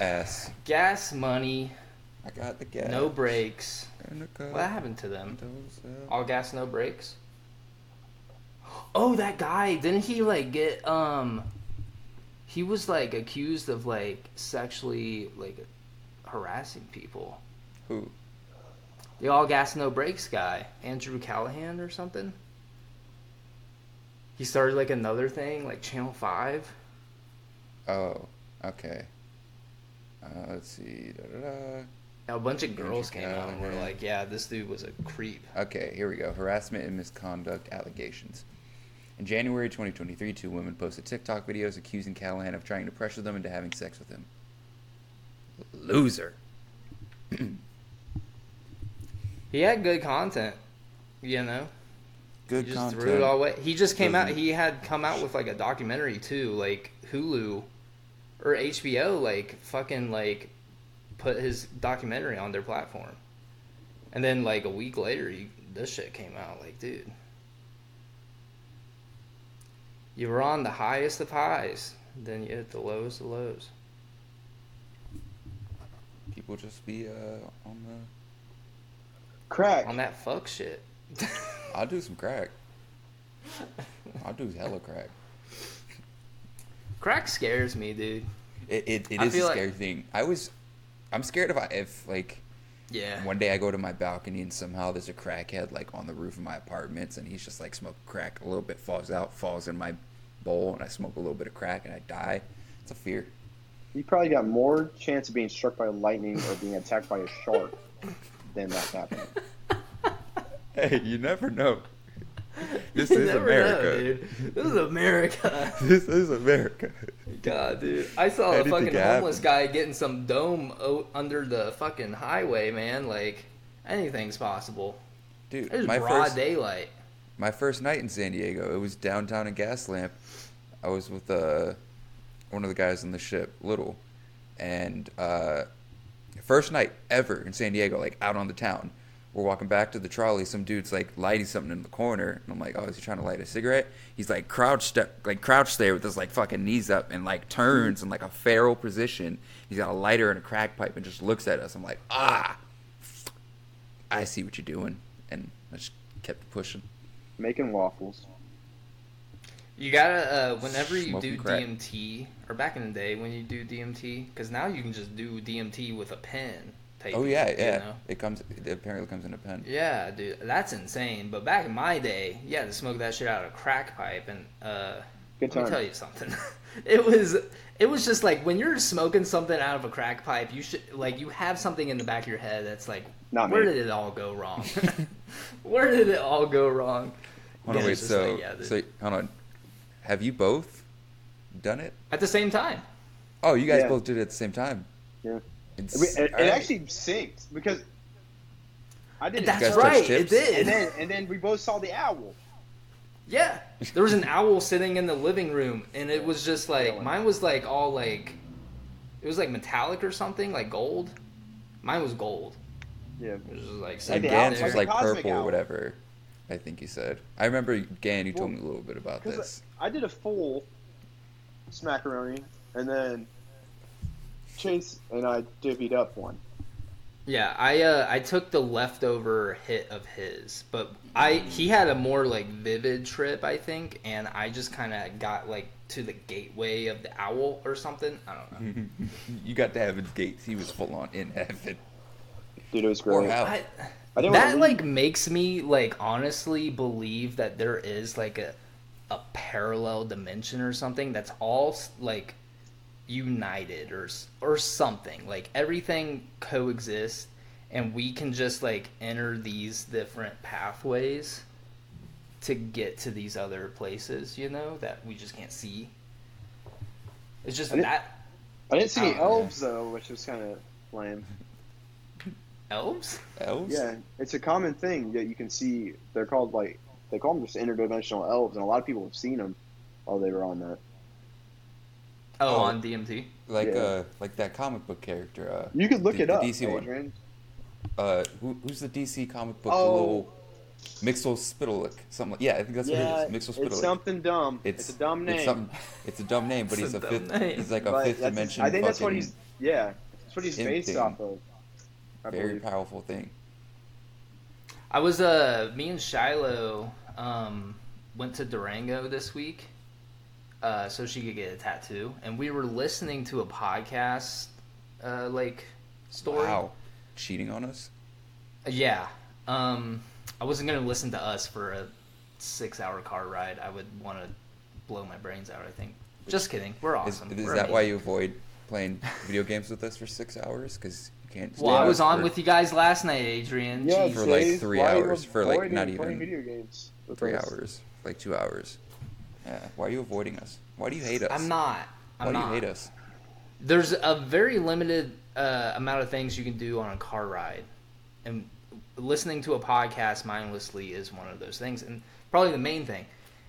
ass. Gas money, I got the gas. no brakes. And the car What happened to them? All gas, no brakes. Oh, that guy! Didn't he like get um? He was like accused of like sexually like harassing people. Who? The all gas, no brakes guy, Andrew Callaghan or something. He started like another thing, like Channel Five. Oh, okay. Uh, let's see. Da-da-da. A bunch of girls came out and were like, "Yeah, this dude was a creep." Okay, here we go. Harassment and misconduct allegations. In January 2023, two women posted TikTok videos accusing Callaghan of trying to pressure them into having sex with him. Loser. He had good content, you know. Good he just content. threw it all away. He just came out. Doesn't- He had come out with like a documentary too, like Hulu or HBO, like fucking like put his documentary on their platform, and then like a week later, he, this shit came out. Like, dude, you were on the highest of highs, then you hit the lowest of lows. People just be uh, on the. Crack. On that fuck shit. I'll do some crack. I'll do hella crack. Crack scares me, dude. It, it, it I is a feel like- scary thing. I was, I'm scared if I if like Yeah. one day I go to my balcony and somehow there's a crackhead like on the roof of my apartments and he's just like smoking crack. A little bit falls out, falls in my bowl, and I smoke a little bit of crack and I die. It's a fear. You probably got more chance of being struck by lightning or being attacked by a shark than that happening. Hey, you never know. This is never know, America. dude. This is America. This is America. God, dude. I saw a fucking homeless guy getting some dome o- under the fucking highway, man. Like, anything's possible. Dude, It was my broad first daylight. my first night in San Diego, it was downtown in Gaslamp. I was with uh, one of the guys on the ship, Little, and uh, first night ever in San Diego, like out on the town. We're walking back to the trolley. Some dude's like lighting something in the corner, and I'm like, "Oh, is he trying to light a cigarette?" He's like crouched, up, like crouched there with his like fucking knees up, and like turns in like a feral position. He's got a lighter and a crack pipe, and just looks at us. I'm like, "Ah, I see what you're doing," and I just kept pushing. Making waffles. You gotta, uh, whenever you Smoking do crack. DMT, or back in the day when you do DMT, because now you can just do DMT with a pen. Type Oh yeah, you yeah. know? It comes. It apparently comes in a pen. Yeah, dude, that's insane. But back in my day, yeah, to smoke that shit out of a crack pipe, and uh, Good let me time. tell you something. it was, it was just like when you're smoking something out of a crack pipe, you should like you have something in the back of your head that's like, Not where me. did it all go wrong? where did it all go wrong? Hold on, Yeah, wait. So, like, yeah, so hold on. Have you both done it? At the same time. Oh, you guys Yeah. both did it at the same time. Yeah. It's, It, it, it actually synced because I did it That's guys first, touch right. It did. and then and then we both saw the owl. Yeah, there was an owl sitting in the living room, and it was just like Really? mine was like all like, it was like metallic or something, like gold. Mine was gold. Yeah. It was just like And sitting the Gans was there. like Cosmic purple or whatever. I think you said. I remember Gan. You told me a little bit about this. I did a full smackaroni and then Chase and I divvied up one. Yeah, I uh, I took the leftover hit of his, but I he had a more like vivid trip, I think, and I just kind of got like to the gateway of the owl or something. I don't know. you got to heaven's gates. He was full on in heaven. Dude, it was Or great. I, I didn't that wanna like makes me like honestly believe that there is like a a parallel dimension or something that's all like united or or something like everything coexists and we can just like enter these different pathways to get to these other places you know that we just can't see it's just I that I didn't see any Oh, yeah. elves though, which was kind of lame. elves Elves? Yeah, it's a common thing that you can see. They're called like they call them just interdimensional elves, and a lot of people have seen them while they were on that. Oh, Oh. on dmt Like Yeah. uh, like that comic book character. Uh, You could look the, it the up, DC one. Uh, who, who's the DC comic book? The Oh. little Mixel Spitalik. Something. Like, yeah, I think that's yeah, what it is. Mixel Spitalik. it's something dumb. It's, a dumb name. It's, it's a dumb name, but It's he's a a fifth. name. He's like a But fifth dimension. I think that's what he's- Yeah, that's what he's based thing. off of. I Very believe. powerful thing. I was uh me and Shiloh um went to Durango this week, uh so she could get a tattoo, and we were listening to a podcast, uh like story. Wow. Cheating on us? Yeah. Um, I wasn't gonna listen to us for a six-hour car ride. I would want to blow my brains out. I think. Just kidding. We're Is, awesome. is We're that why you avoid playing video games with us for six hours? Because you can't. Well, I was on for with you guys last night, Adrian. Yeah, Jeez. For like three why hours, for, like, not even video games. with three us? hours, like two hours. Yeah. Why are you avoiding us? Why do you hate us? I'm not. I'm Why do you hate us? There's a very limited uh, amount of things you can do on a car ride, and listening to a podcast mindlessly is one of those things, and probably the main thing.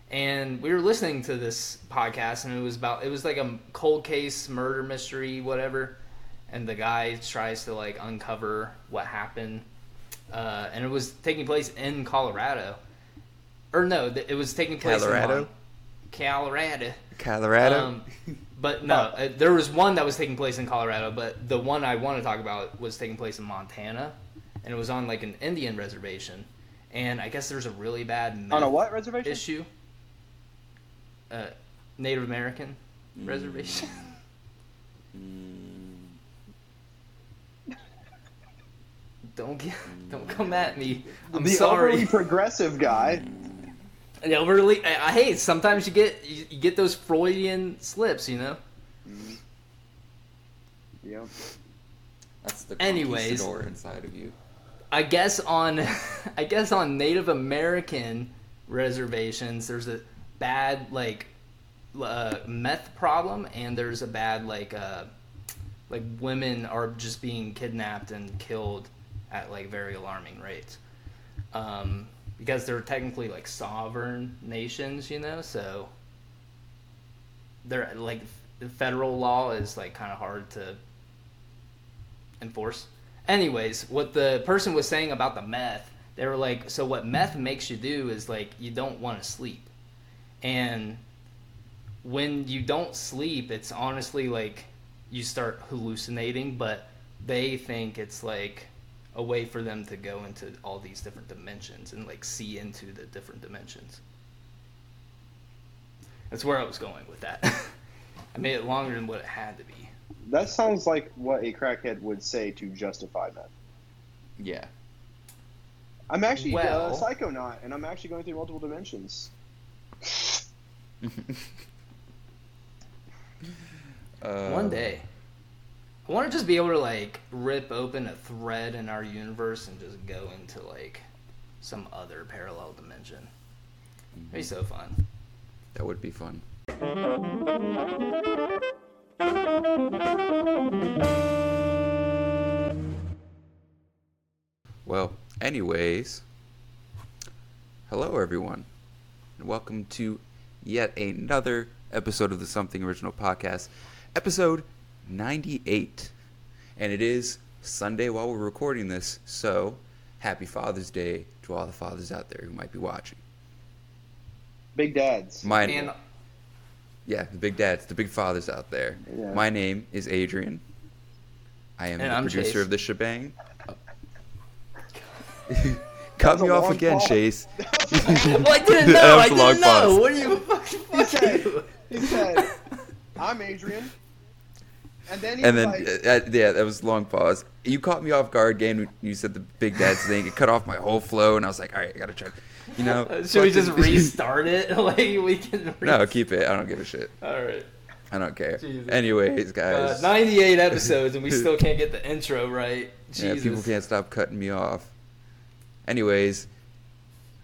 And we were listening to this podcast, and it was about it was like a cold case murder mystery, whatever. And the guy tries to like uncover what happened, uh, and it was taking place in Colorado, or no, it was taking place Colorado? in Mon- Colorado. Colorado. Um, but no, uh, there was one that was taking place in Colorado, but the one I want to talk about was taking place in Montana, and it was on like an Indian reservation. And I guess there's a really bad On a what reservation? issue. Uh, Native American reservation. don't get, don't come at me. I'm the sorry. overly progressive guy. Yeah, overly. I, I hate. Sometimes you get you, you get those Freudian slips, you know. Yeah. That's the anyways. inside of you. I guess on I guess on Native American reservations there's a bad like uh, meth problem and there's a bad like uh, like women are just being kidnapped and killed at like very alarming rates um, because they're technically like sovereign nations you know so they're like the federal law is like kind of hard to enforce. Anyways, what the person was saying about the meth, they were like, so what meth makes you do is like you don't want to sleep. And when you don't sleep, it's honestly like you start hallucinating, but they think it's like a way for them to go into all these different dimensions and like see into the different dimensions. That's where I was going with that. I made it longer than what it had to be. That sounds like what a crackhead would say to justify that. Yeah. I'm actually Well- a psychonaut, and I'm actually going through multiple dimensions. Uh, One day. I want to just be able to like rip open a thread in our universe and just go into like some other parallel dimension. It'd be mm-hmm. so fun. That would be fun. Well, anyways, hello everyone, and welcome to yet another episode of the Something Original Podcast, episode 98. And it is Sunday while we're recording this, so happy Father's Day to all the fathers out there who might be watching. Big dads. Mine, And yeah, the big dads, the big fathers out there. Yeah. My name is Adrian. I am And the I'm producer Chase. of the shebang. Cut me off again, pause. Chase. well, I didn't know. was I a long didn't know. pause. What are you? Fuck, He said, he said, I'm Adrian. And then and then, like, uh, uh, yeah, that was a long pause. You caught me off guard again when you said the big dad's thing. It cut off my whole flow, and I was like, all right, I gotta try. You know, Uh, Should we just fucking- restart it? like we can. Re- no, keep it. I don't give a shit. All right. I don't care. Jesus. Anyways, Uh, guys. 98 episodes and we still can't get the intro right. Yeah, people can't stop cutting me off. Anyways,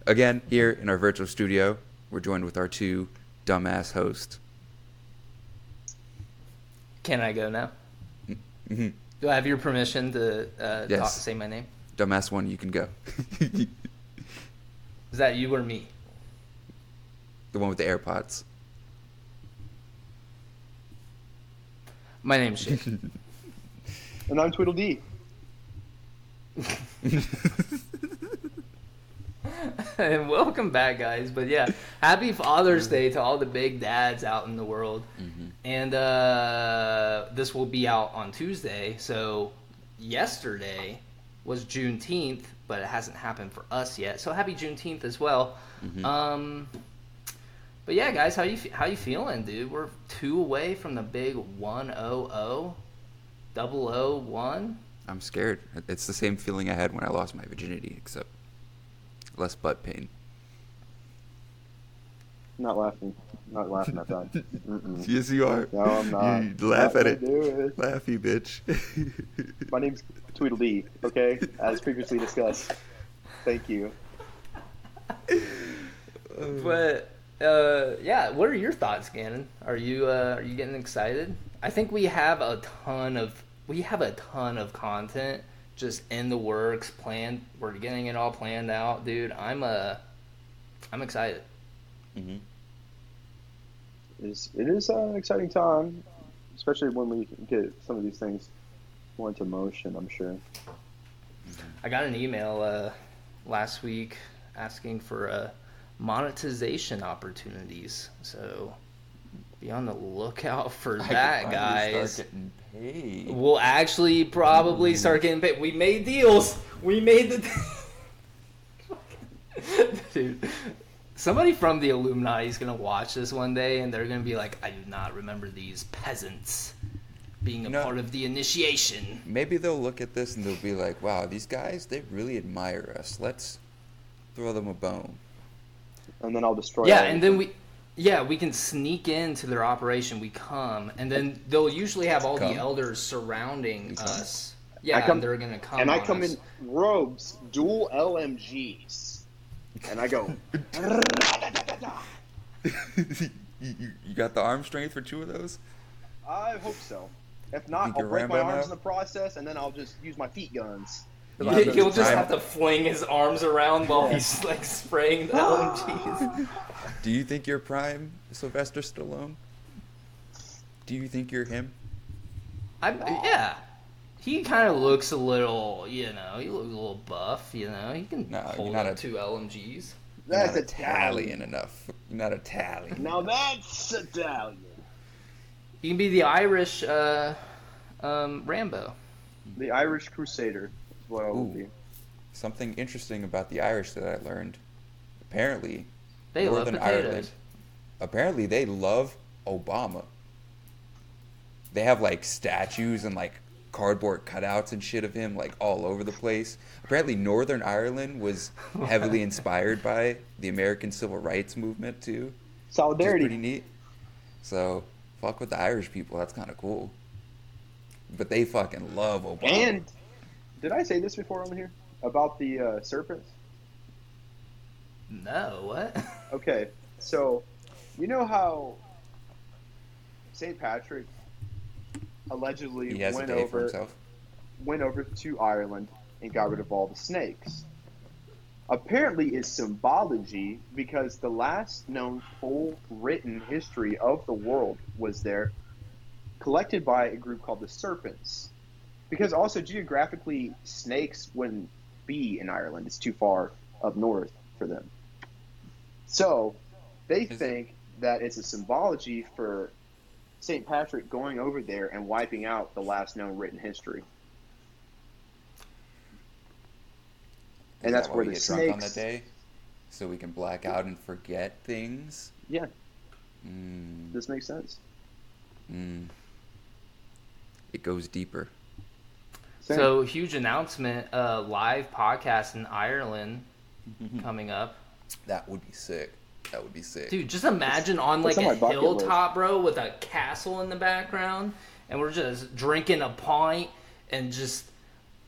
again, here in our virtual studio, we're joined with our two dumbass hosts. Can I go now? Mhm. Do I have your permission to uh, Yes. talk, say my name? Dumbass one, you can go. Is that you or me? the one with the AirPods. My name's Shane. and I'm Tweedledee. and welcome back, guys. But yeah, happy Father's Day to all the big dads out in the world. And uh, this will be out on Tuesday. So yesterday was Juneteenth, but it hasn't happened for us yet. So happy Juneteenth as well. Mhm. Um, but yeah, guys, how you how you feeling, dude? We're two away from the big one oh oh, double oh one. I'm scared. It's the same feeling I had when I lost my virginity, except less butt pain. Not laughing. Not laughing at that. Mm-mm. Yes, you are. No, I'm not. You laugh Not at it. gonna it. Laugh, you bitch. My name's Tweedledee, okay? As previously discussed. Thank you. But uh, yeah, what are your thoughts, Gannon? Are you uh, are you getting excited? I think we have a ton of we have a ton of content just in the works, planned. We're getting it all planned out, dude. I'm uh, I'm excited. Mhm. It is, it is an exciting time, especially when we get some of these things more into motion, I'm sure. I got an email uh, last week asking for uh, monetization opportunities, so be on the lookout for I that, guys. Start getting paid. We'll actually probably start getting paid. We made deals. We made the. Dude, somebody from the Illuminati is gonna watch this one day, and they're gonna be like, "I do not remember these peasants being a No. part of the initiation." Maybe they'll look at this and they'll be like, "Wow, these guys, they really admire us. Let's throw them a bone." And then I'll destroy them. Yeah, and then we. Yeah, we can sneak into their operation. We come, and then they'll usually have all Come? the elders surrounding us. Yeah, come- and they're gonna come. And I come us. in robes, dual LMGs. And I go, you, you, you got the arm strength for two of those? I hope so. If not, I'll you're break my arms now? in the process, and then I'll just use my feet guns. You- I'll He'll just time- have to fling his arms around while he's like spraying the LMGs. Do you think you're prime Sylvester Stallone? Do you think you're him? I'm. yeah, he kind of looks a little, you know, he looks a little buff. You know, he can No, you're hold not up a- two LMGs. That's not Italian. Italian enough. You're not Italian. Now that's Italian. He can be the Irish uh, um, Rambo. The Irish Crusader is what I will be. Something interesting about the Irish that I learned. Apparently, They Northern love potatoes. Ireland. Apparently, they love Obama. They have like statues and like cardboard cutouts and shit of him like all over the place. Apparently, Northern Ireland was heavily inspired by the American Civil Rights movement too, which is Solidarity. pretty neat. So, fuck with the Irish people. That's kind of cool. But they fucking love Obama. And did I say this before on here about the uh, serpents? No, what? Okay, so you know how St. Patrick allegedly he has a went over went over to Ireland and got rid of all the snakes. Apparently, it's symbology because the last known full written history of the world was there, collected by a group called the Serpents. Because also geographically, snakes wouldn't be in Ireland; it's too far up north for them. So, they Is- think that it's a symbology for St. Patrick going over there and wiping out the last known written history. Is And that's that why where we the get drunk on snakes- that day, so we can black out and forget things. Yeah, Mm, this makes sense. mm. It goes deeper. Same. So huge announcement! Uh, live podcast in Ireland coming up. That would be sick. That would be sick. Dude, just imagine on like on a my bucket hilltop, bro, with a castle in the background, and we're just drinking a pint and just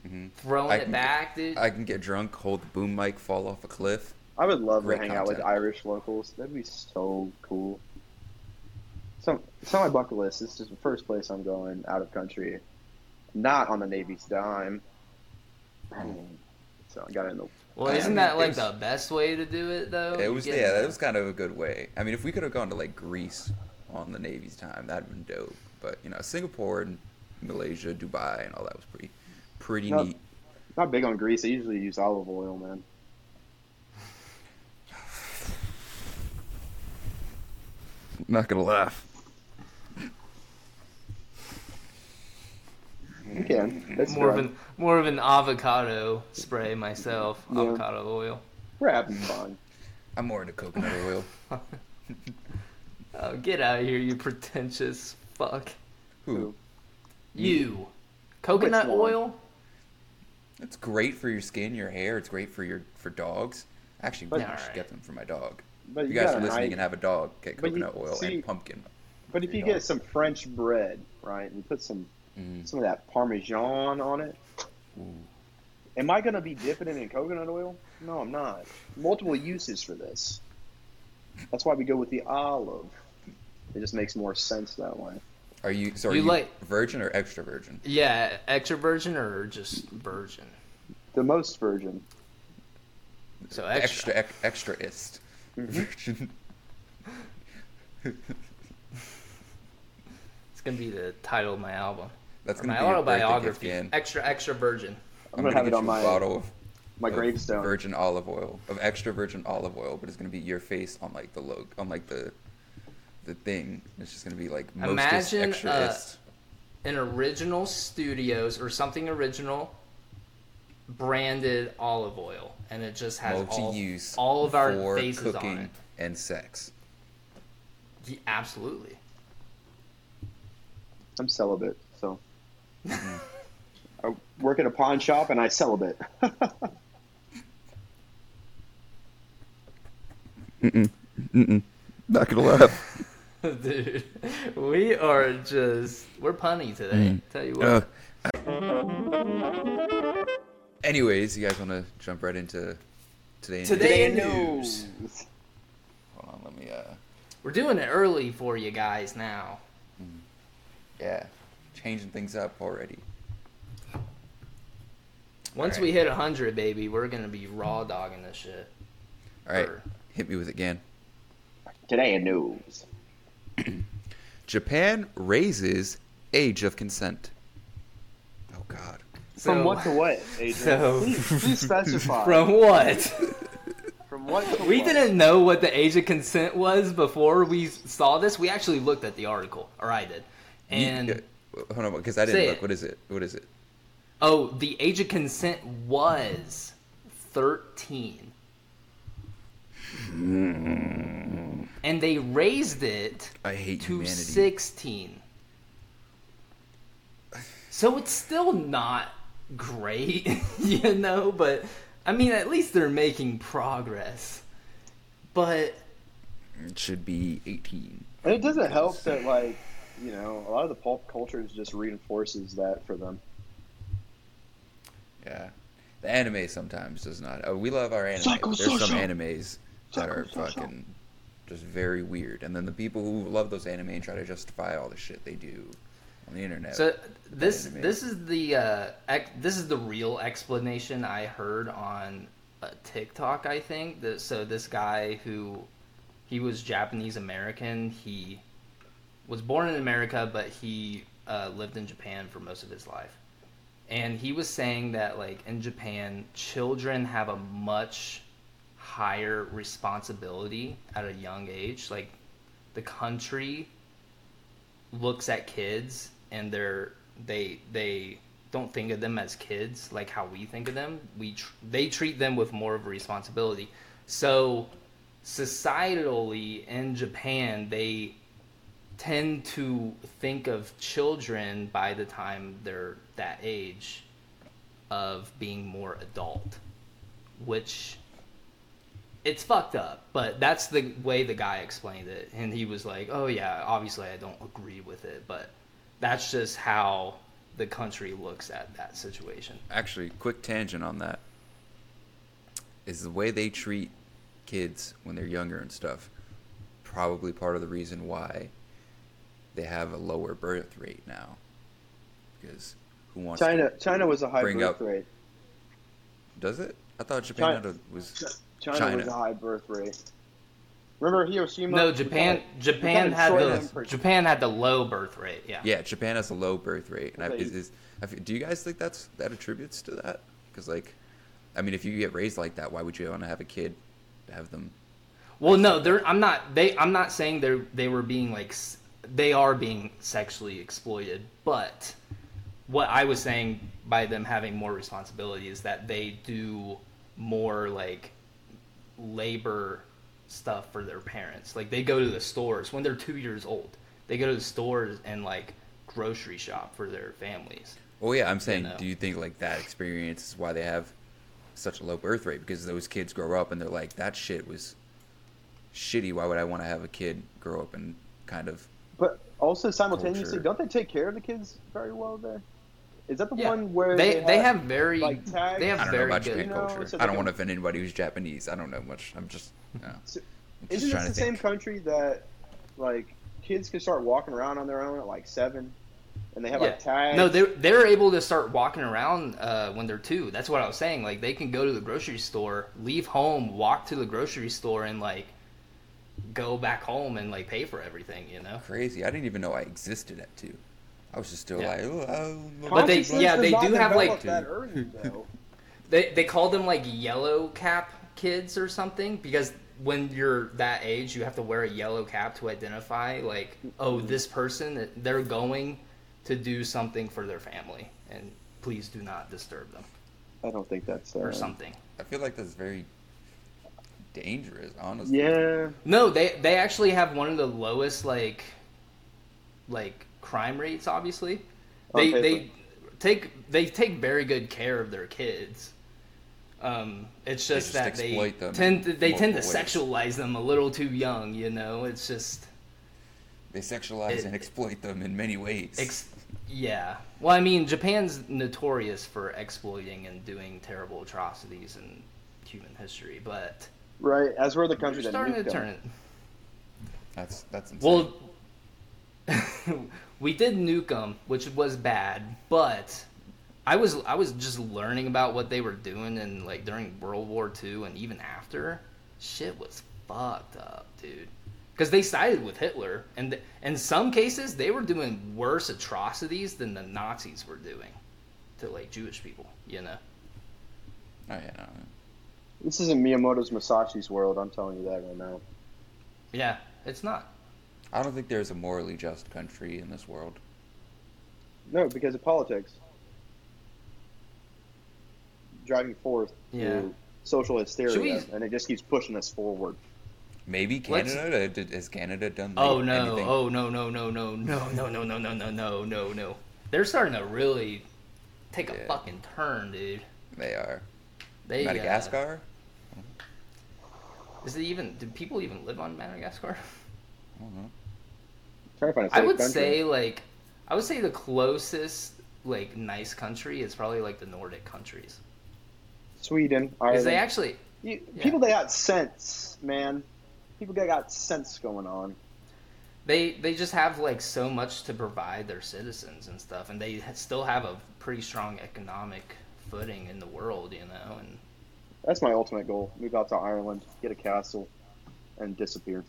Mhm. throwing I it can back, dude. I can get drunk, hold the boom mic, fall off a cliff. I would love Great to hang out with. Irish locals. That'd be so cool. So it's on my bucket list. This is the first place I'm going out of country, not on the Navy's dime. So I got it in the. Well, isn't mean, that like was- the best way to do it, though? it was yeah, that was kind of a good way. I mean, if we could have gone to like Greece on the Navy's time, that'd been dope. But you know, Singapore and Malaysia, Dubai, and all that was pretty pretty No. neat. Not big on Greece. I usually use olive oil, man. Not gonna laugh. Can. That's more of an more of an avocado spray myself. Yeah. Avocado oil. We're having fun. I'm more into coconut oil. Oh, get out of here, you pretentious fuck. Who? You. Coconut oil? It's great for your skin, your hair. It's great for your for dogs. Actually, But- I should Alright. get them for my dog. But If you, you guys are listening nice- and have a dog, get But you- coconut oil see- and pumpkin. But if you Yeah. get some French bread, right, and put some Mm. some of that Parmesan on it, Ooh. am I gonna be dipping it in coconut oil? No, I'm not. Multiple uses for this. That's why we go with the olive. It just makes more sense that way. Are you so? Are You you, like- virgin or extra virgin? Yeah, extra virgin or just virgin? The most virgin. So Extra extra. extra extraist. Mhm. Virgin. It's gonna be the title of my album. That's gonna my be your birthday gift, autobiography. Gan. Extra, extra virgin. I'm, gonna, have it on you my a bottle of, my of gravestone. virgin olive oil of extra virgin olive oil, but it's gonna be your face on like the logo, on like the the thing. It's just gonna be like most Imagine, uh, extraist. An original studios or something original branded olive oil, and it just has all, multi-use all of our for faces cooking on it. and sex. Yeah, absolutely. I'm celibate, so I work at a pawn shop and I celibate. Not gonna laugh. Dude, we are just we're punny today. Mm. Tell you what. Uh, anyways, you guys want to jump right into today? in Today in news? Hold on, let me. Uh, We're doing it early for you guys now. yeah, changing things up already. Once Alright. we hit 100, baby, we're going to be raw dogging this shit. All right, Or- hit me with it again. Today in news. Japan raises age of consent. Oh God. From what to what, Adrian? so- please, please specify. From what? From what to we what? didn't know what the age of consent was before we saw this. We actually looked at the article, or I did. And You- uh, hold on, because I didn't Say look. it. What is it? What is it? oh, the age of consent was 13. Hmm. And they raised it I hate to humanity. 16. So it's still not great, you know, but I mean, at least they're making progress. But It should be 18. And it doesn't help that, like, you know, a lot of the pulp culture just reinforces that for them. Yeah. The anime sometimes does not. Oh, we love our anime. Psycho There's some animes that are fucking just very weird. And then the people who love those anime and try to justify all the shit they do on the internet. so this this is the uh, ex- this is the real explanation I heard on uh, TikTok. I think that so this guy who he was Japanese American. He was born in America, but he uh, lived in Japan for most of his life. And he was saying that, like, in Japan, children have a much higher responsibility at a young age. Like, the country looks at kids and they're they they don't think of them as kids like how we think of them. We tr- they treat them with more of a responsibility. So societally in Japan, they tend to think of children by the time they're that age of being more adult, which it's fucked up, but that's the way the guy explained it. And he was like, oh, yeah, obviously I don't agree with it, but that's just how the country looks at that situation. Actually, quick tangent on that is the way they treat kids when they're younger and stuff. Probably part of the reason why they have a lower birth rate now. Because who wants China, to China was a high birth up- rate. Does it? I thought Japan China- had a, was. China, China. was a high birth rate. Remember Hiroshima? No, We Japan. kinda- Japan kinda had the them Japan had the low birth rate. Yeah. Yeah, Japan has a low birth rate. And I, is, is, I f- do you guys think that's that attributes to that? Because like, I mean, if you get raised like that, why would you want to have a kid? To have them. Well, no, they're. I'm not. They. I'm not saying they are they were being like. They are being sexually exploited, but what I was saying by them having more responsibility is that they do more like labor stuff for their parents. Like they go to the stores when they're two years old. They go to the stores and like grocery shop for their families. Well, yeah, I'm saying, know. do you think like that experience is why they have such a low birth rate? Because those kids grow up and they're like, that shit was shitty. Why would I want to have a kid grow up and kind of? But also simultaneously, Culture. don't they take care of the kids very well there? Is that the Yeah. one where They they have very like, tags? they have I don't know very about good. Japan You know, culture. so I don't can- want to offend anybody who's Japanese. I don't know much. I'm just, you know, So- I'm just Isn't trying this to the same country that like kids can start walking around on their own at like seven, and they have like tags? No, they're they're able to start walking around uh, when they're two. That's what I was saying. Like they can go to the grocery store, leave home, walk to the grocery store, and like go back home and like pay for everything. You know. Crazy. I didn't even know I existed at two. I was just still Yeah. like, oh, oh, But they- yeah, they do have, like- that early. They they call them like yellow cap kids or something because when you're that age, you have to wear a yellow cap to identify like, oh, this person they're going to do something for their family, and please do not disturb them I don't think that's uh, or something. I feel like that's very dangerous, honestly. Yeah, No, they they actually have one of the lowest like like crime rates. Obviously, they paper. they take they take very good care of their kids. Um, it's They just just that they them tend to, they tend to ways. sexualize them a little too young. You know, it's just They sexualize It- and exploit them in many ways. ex- yeah. Well, I mean, Japan's notorious for exploiting and doing terrible atrocities in human history, but right. As we're the we're country that starting to nuked turn it. that's that's insane. Well, we did nuke them, which was bad, but I was I was just learning about what they were doing and like during World War II and even after, shit was fucked up, dude. Because they sided with Hitler, and th- in some cases they were doing worse atrocities than the Nazis were doing to like Jewish people. You know? oh, yeah, no. This isn't Miyamoto's Musashi's world. I'm telling you that right now. Yeah, it's not. I don't think there's a morally just country in this world. No, because of politics. Driving forth Yeah. to social hysteria, we- and it just keeps pushing us forward. Maybe Let's- Canada did, has Canada done? Oh no! anything? Oh no! No! No! No! No! No! No! No! No! No! No! No! No! They're starting to really take a Yeah. fucking turn, dude. they are. They uh, Madagascar. Mm-hmm. is it even? Do people even live on Madagascar? I don't know. trying to find a I would country. say like, I would say the closest like nice country is probably like the Nordic countries Sweden, because Ireland. they actually You- yeah. People that got sense, man. People that got sense going on. they they just have like so much to provide their citizens and stuff, and they still have a pretty strong economic footing in the world, you know, and That's my ultimate goal. Move out to Ireland, get a castle, and disappear.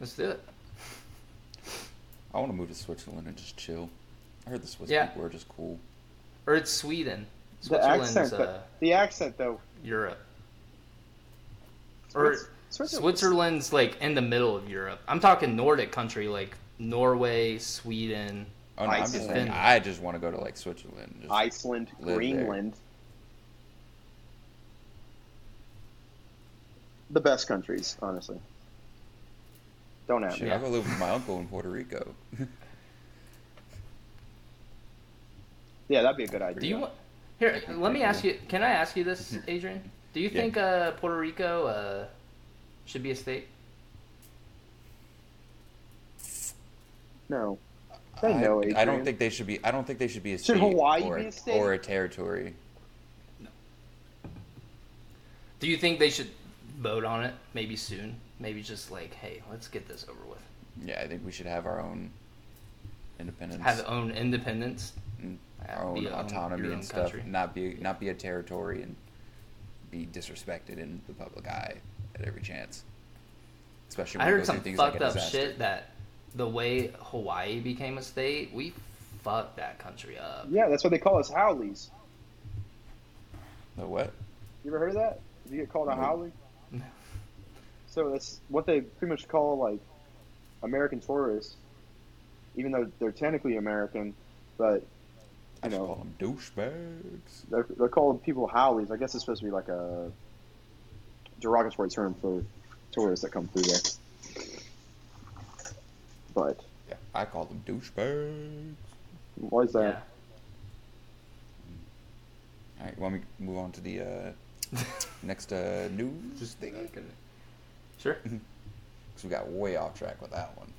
let's do it. I want to move to Switzerland and just chill. I heard the Swiss Yeah. people are just cool. Or it's Sweden. The Switzerland's accent, uh, the accent though. Europe. Or Switzerland- Switzerland's like in the middle of Europe. I'm talking Nordic country like Norway, Sweden. Oh no, I'm just Iceland. saying. I just want to go to like Switzerland. Just, Iceland, Greenland. there. The best countries, honestly. Don't ask shit, me. Yeah. I'll go live with my uncle in Puerto Rico. Yeah, that'd be a good idea. Do you want Here, let me ask you can I ask you this, Adrian? Do you Yeah. think uh, Puerto Rico uh, should be a state? No. They know, I, I don't think they should be. I don't think they should be a Should state Hawaii or, be a state? or a territory. Do you think they should vote on it maybe soon? Maybe just like, hey, let's get this over with. Yeah, I think we should have our own independence, Have own independence. and uh, our own be own- autonomy own and stuff. country. Not be not be a territory and be disrespected in the public eye at every chance. Especially I when we heard go some things fucked like up disaster. shit that the way Hawaii became a state, we fucked that country up. Yeah, that's what they call us Haoles. The what? You ever heard of that? Did you get called a No. Howlie? No. So that's what they pretty much call like American tourists even though they're technically American, but I you just know call them douchebags. they're, they're called people Haoles. I guess it's supposed to be like a derogatory term for tourists that come through there. But Yeah, I call them douchebags. why is Yeah. that? All right, want me to move on to the uh, next uh, news thing? Sure. Mm-hmm. Because we got way off track with that one.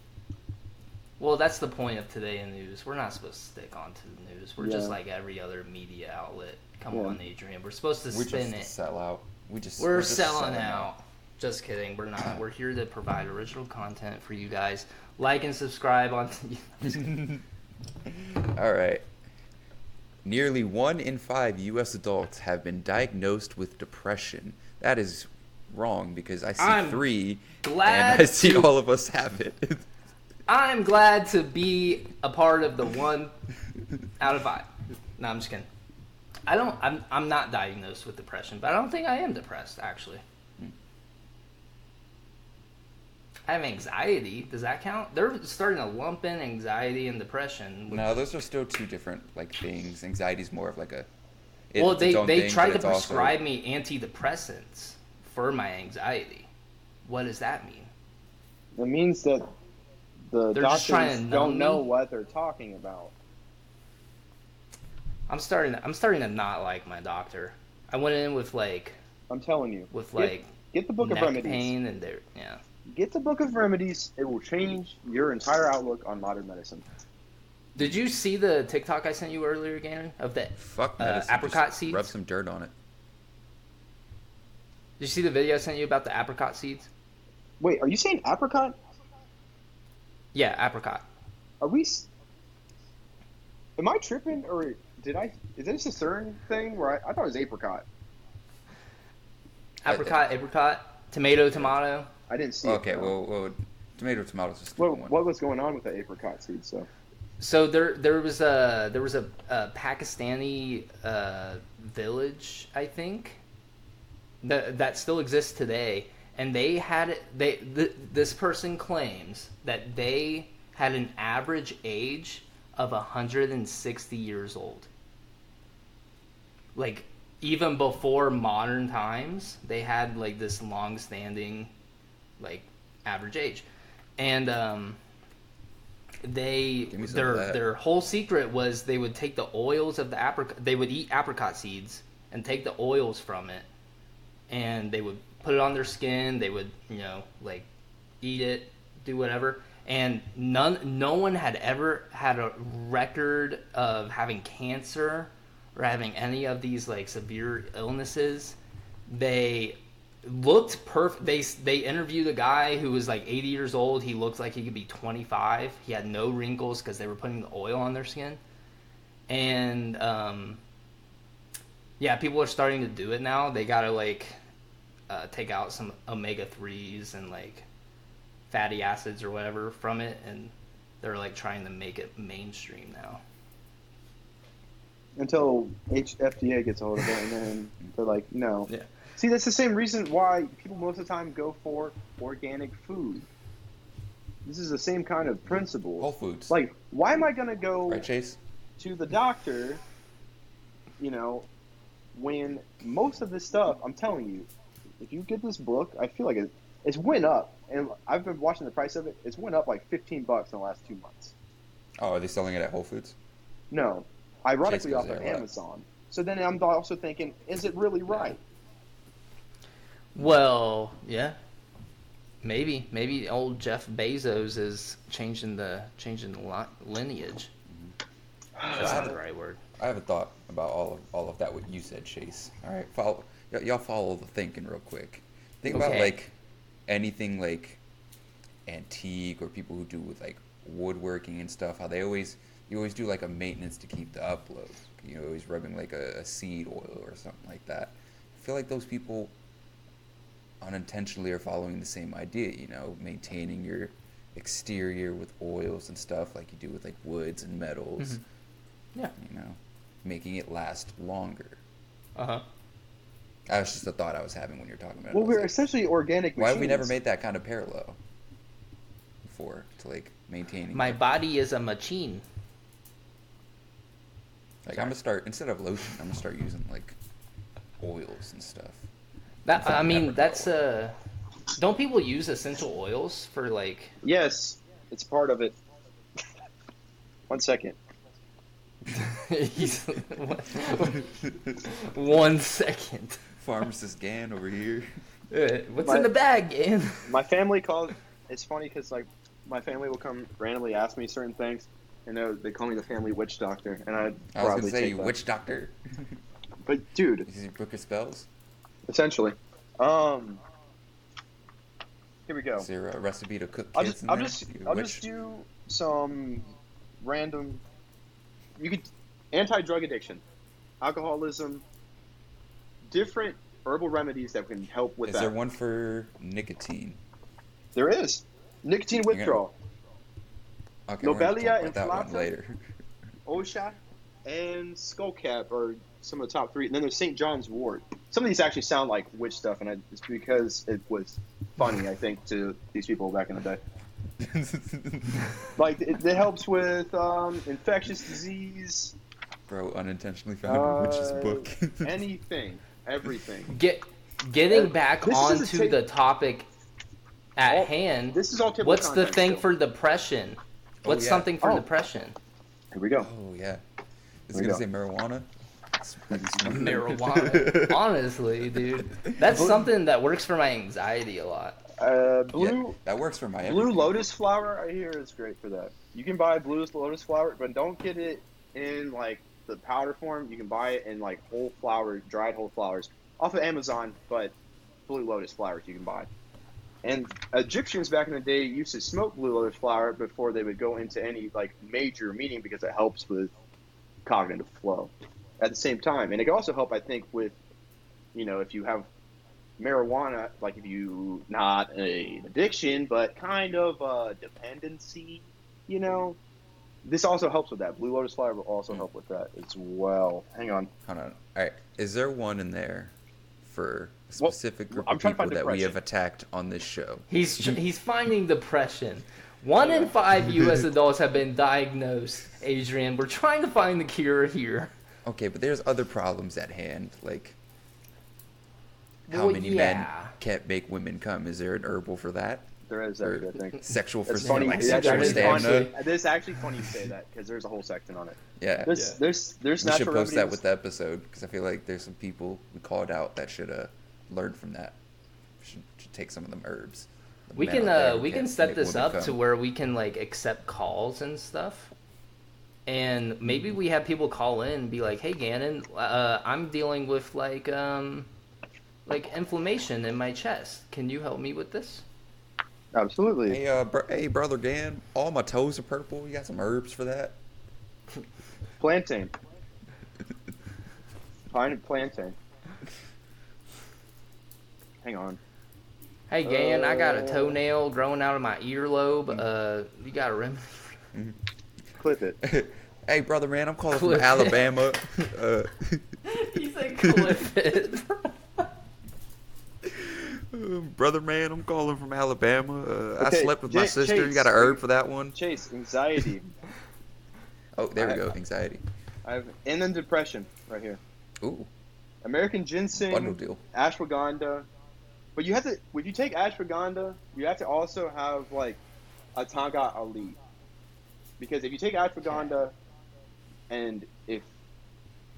Well, that's the point of today in news. We're not supposed to stick on to the news. We're just like every other media outlet. Come Yeah. on, Adrian. We're supposed to We spin just it. sell out. We just We're just selling out. Just kidding. We're not. We're here to provide original content for you guys. Like and subscribe on. All right. Nearly one in five U.S. adults have been diagnosed with depression. That is wrong because I see I'm three, glad and I see to- all of us have it. I'm glad to be a part of the one out of five. No, I'm just kidding. I don't. I'm. I'm not diagnosed with depression, but I don't think I am depressed. Actually, I have anxiety. Does that count? They're starting to lump in anxiety and depression. no, those are still two different like things. Anxiety is more of like a. it- well, they they tried to it's also- prescribe me antidepressants for my anxiety. What does that mean? It means that the They're just doctors trying to don't know me? what they're talking about. I'm starting. To, I'm starting to not like my doctor. I went in with like I'm telling you. with Get- like get, the book of remedies. pain and they're yeah. Get the book of remedies. It will change your entire outlook on modern medicine. Did you see the TikTok I sent you earlier, Gannon, of that Fuck uh, medicine. apricot just seeds? Rub some dirt on it. Did you see the video I sent you about the apricot seeds? Wait, are you saying apricot? Yeah, apricot. Are we? Am I tripping or did I? Is this a CERN thing where I, I thought it was apricot? I- Apricot, apricot, tomato, tomato. I didn't see. Okay, it, well, well, tomato tomatoes is a stupid What, one. what was going on with the apricot seeds? So So there, there was a there was a, a Pakistani uh, village, I think, that that still exists today, and they had it. They th- this person claims that they had an average age of 160 years old. Like even before modern times, they had like this long-standing, like average age, and um, they Give me some their their whole secret was they would take the oils of the apricot. They would eat apricot seeds and take the oils from it, and they would put it on their skin. They would you know like eat it, do whatever. And none, no one had ever had a record of having cancer or having any of these like severe illnesses. They looked perfect. They they interviewed a guy who was like 80 years old. He looked like he could be 25. He had no wrinkles because they were putting the oil on their skin. And um, yeah, people are starting to do it now. They gotta like uh, take out some omega threes and like fatty acids or whatever from it, and they're like trying to make it mainstream now. until H- FDA gets a hold of it, and then they're like, no. Yeah. See, that's the same reason why people most of the time go for organic food. This is the same kind of principle. Whole Foods. Like, why am I gonna go right, Chase? to the doctor? You know, when most of this stuff, I'm telling you, if you get this book, I feel like it, it's went up, and I've been watching the price of it. It's went up like 15 bucks in the last two months. Oh, are they selling it at Whole Foods? No, ironically off goes of there a lot. Amazon. So then I'm also thinking, is it really right? Well, yeah, maybe maybe old Jeff Bezos is changing the changing the li- lineage. Mm-hmm. That's not the right word. I have a thought about all of all of that. What you said, Chase. All right, follow y- y'all follow the thinking real quick. Think about Okay. like anything like antique or people who do with like woodworking and stuff. How they always you always do like a maintenance to keep the upload. You know, always rubbing like a, a seed oil or something like that. I feel like those people unintentionally are following the same idea. You know, maintaining your exterior with oils and stuff like you do with like woods and metals Mhm. Yeah. you know, making it last longer. Uh huh. That was just a thought I was having when you're talking about. Well, I was we're like, essentially organic. why have we never made that kind of parallel before to like maintaining. My body is a machine. like I'm gonna start instead of lotion, I'm gonna start using like oils and stuff. That I mean, that's a. uh don't people use essential oils for like Yes, it's part of it. One second. He's one second. Pharmacist Gan over here. Uh, What's My- in the bag, Ian? My family calls. It's funny because like my family will come randomly ask me certain things, and they they call me the family witch doctor, and I I was proudly gonna say take you that. witch doctor. But dude, Is your book of spells? essentially, um, here we go. Is there a recipe to cook I'll just, in I'll there? just, I'll just do some random. You could anti-drug addiction, alcoholism, different herbal remedies that can help with Is that. there one for nicotine? There is nicotine You're gonna- withdrawal, Okay, Lobelia talk about that one later. OSHA, and Skullcap are some of the top three. And then there's St. John's Wort. Some of these actually sound like witch stuff, and I, it's because it was funny, I think, to these people back in the day. Like it, it helps with um, infectious disease, Bro, unintentionally found a witch's Uh, book. anything, everything. Get getting Uh, back this onto take- the topic at All- hand. This is all What's the thing though. for depression? What's yeah. something for Oh. depression? Here we go. oh yeah. Is it gonna say marijuana? It's- it's- Marijuana. Honestly, dude, that's something that works for my anxiety a lot. Uh, Yeah, blue that works for my blue everything. lotus flower I hear is great for that. You can buy blue lotus flower, but don't get it in like the powder form. You can buy it in like whole flower, dried whole flowers off of Amazon, but blue lotus flowers you can buy. And Egyptians back in the day used to smoke blue lotus flower before they would go into any like major meeting because it helps with cognitive flow. At the same time, and it can also help, I think, with you know if you have marijuana, like if you not an addiction, but kind of a dependency, you know, this also helps with that. Blue lotus flower will also help with that as well. Hang on. Hold on. All right. Is there one in there for a Well, specific group I'm of people find that we have attacked on this show? He's he's finding depression. One in five U.S. adults have been diagnosed. Adrian, we're trying to find the cure here. Okay, but there's other problems at hand, like how Well, many men can't make women come? Is there an herbal for that? There is Or actually, I think. sexual for It's funny. like yeah, sexual that is stamina? funny. This is actually funny you say that because there's a whole section on it. Yeah. There's Yeah. there's there's we should natural post that with the episode because I feel like there's some people we called out that should uh learn from that. Should, should take some of them herbs. The We can uh we can set this up come. to where we can like accept calls and stuff. And maybe we have people call in and be like, "Hey Gannon, uh, I'm dealing with like um like inflammation in my chest. Can you help me with this?" Absolutely. Hey, uh, br- hey, brother Dan, all my toes are purple. You got some herbs for that? Plantain. Pine and plantain. Hang on. Hey Gannon, I got a Uh, toenail growing out of my earlobe. Uh, you got a remedy? Clip it. hey, brother man, I'm calling Clip from it. Alabama. uh, he said clip brother man, I'm calling from Alabama. Uh, I slept with my Jay- sister. You got a herb for that one? Chase, anxiety. Oh, there we I- go. Anxiety. I have and then depression right here. Ooh, American ginseng. bundle deal. ashwagandha. But you have to, if you take ashwagandha, you have to also have like a Tanga Ali. Because if you take ashwagandha, and if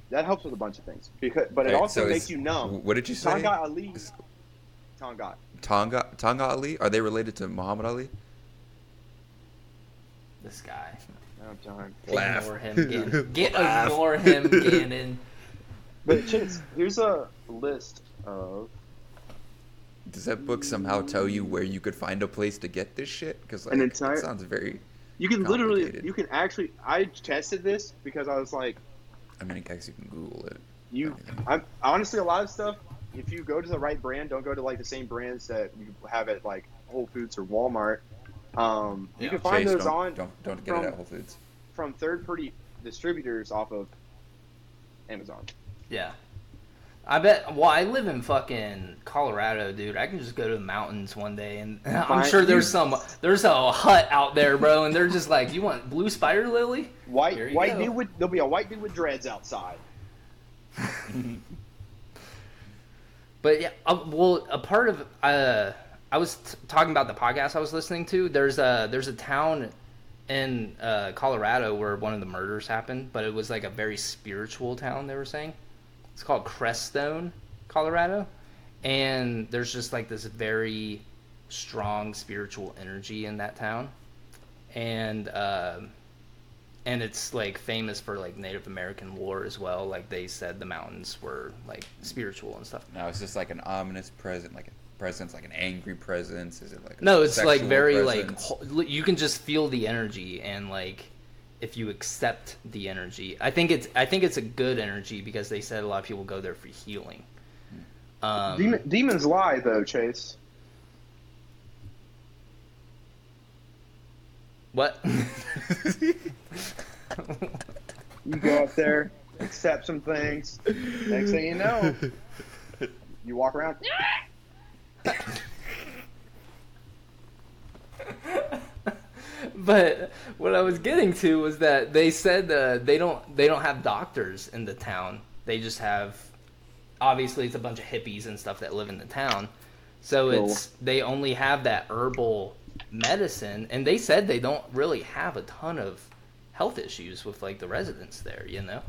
that helps with a bunch of things, because but it Alright, also so makes you numb. What did you say? Tanga Ali, Is- Tanga. Tonga Tonga Ali? Are they related to Muhammad Ali? this guy. Oh, I don't. Laugh. Ignore him, Gannon. Get Laugh. ignore him, Gannon. But Chase, here's a list of. Does that book somehow tell you where you could find a place to get this shit? Because like, An entire- it sounds very. You can literally, you can actually. I tested this because I was like, I mean, I guess you can Google it. You, I'm honestly a lot of stuff. If you go to the right brand, don't go to like the same brands that you have at like Whole Foods or Walmart. Um, you can find Chase, those don't, on Don't don't get from- it at Whole Foods. from third-party distributors off of Amazon. Yeah. I bet. Well, I live in fucking Colorado, dude. I can just go to the mountains one day, and I'm sure there's some there's a hut out there, bro, and they're just like, "You want blue spider lily?" White white go. dude with there'll be a white dude with dreads outside. But yeah, uh, well, a part of uh, I was t- talking about the podcast I was listening to. There's a there's a town in uh, Colorado where one of the murders happened, but it was like a very spiritual town. They were saying it's called Crestone, Colorado, and there's just like this very strong spiritual energy in that town, and um and it's like famous for like Native American lore as well. Like they said the mountains were like spiritual and stuff. Now, it's just like an ominous present, like a presence, like an angry presence? Is it like a No, it's like very presence? like you can just feel the energy and like if you accept the energy. I think it's I think it's a good energy because they said a lot of people go there for healing. Um, Demon, demons lie though, Chase. what? You go up there, accept some things. Next thing you know, you walk around. but what I was getting to was that they said uh, they don't they don't have doctors in the town. They just have obviously it's a bunch of hippies and stuff that live in the town. So Cool. it's they only have that herbal medicine and they said they don't really have a ton of health issues with like the residents there, you know.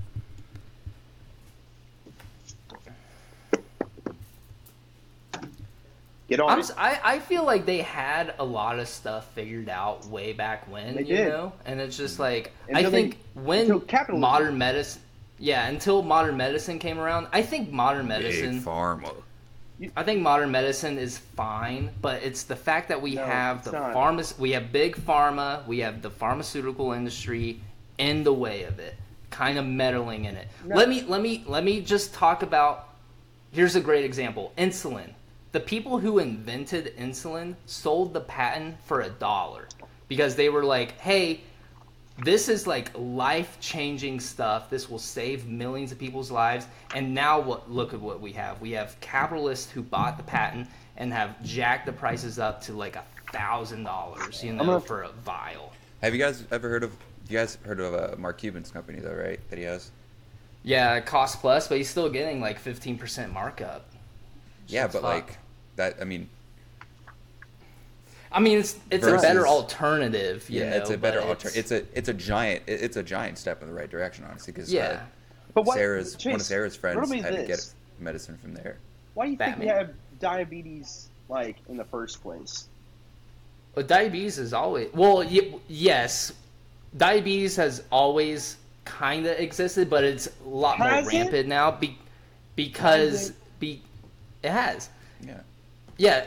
Get on I'm, it. s- I, I feel like they had a lot of stuff figured out way back when, They you did. know? And it's just mm-hmm. like, Until I they- think when until capitalism. modern medicine, yeah, until modern medicine came around, I think modern medicine, Big pharma. I think modern medicine is fine, but it's the fact that we No, have the pharma, we have big pharma, we have the pharmaceutical industry in the way of it, kind of meddling in it. No. Let me let me let me just talk about. Here's a great example: insulin. The people who invented insulin sold the patent for a dollar because they were like, "Hey, this is like life changing stuff. This will save millions of people's lives. And now what look at what we have. We have capitalists who bought the patent and have jacked the prices up to like a thousand dollars, you know, gonna- for a vial. Have you guys ever heard of? You guys heard of uh, Mark Cuban's company though, right? That he has. Yeah, cost plus, but he's still getting like fifteen percent markup. Yeah, but fucked. like that. I mean, I mean, it's it's a better alternative. You yeah, know, it's a better but alter. It's a it's a giant it's a giant step in the right direction, honestly. Because yeah. uh, But what, Sarah's one of Sarah's friends riddle me had to get medicine from there. Why do you think we have diabetes like in the first place? But diabetes is always well, y- yes, diabetes has always kind of existed, but it's a lot Has more it? rampant now be, because it? be it has. Yeah. Yeah,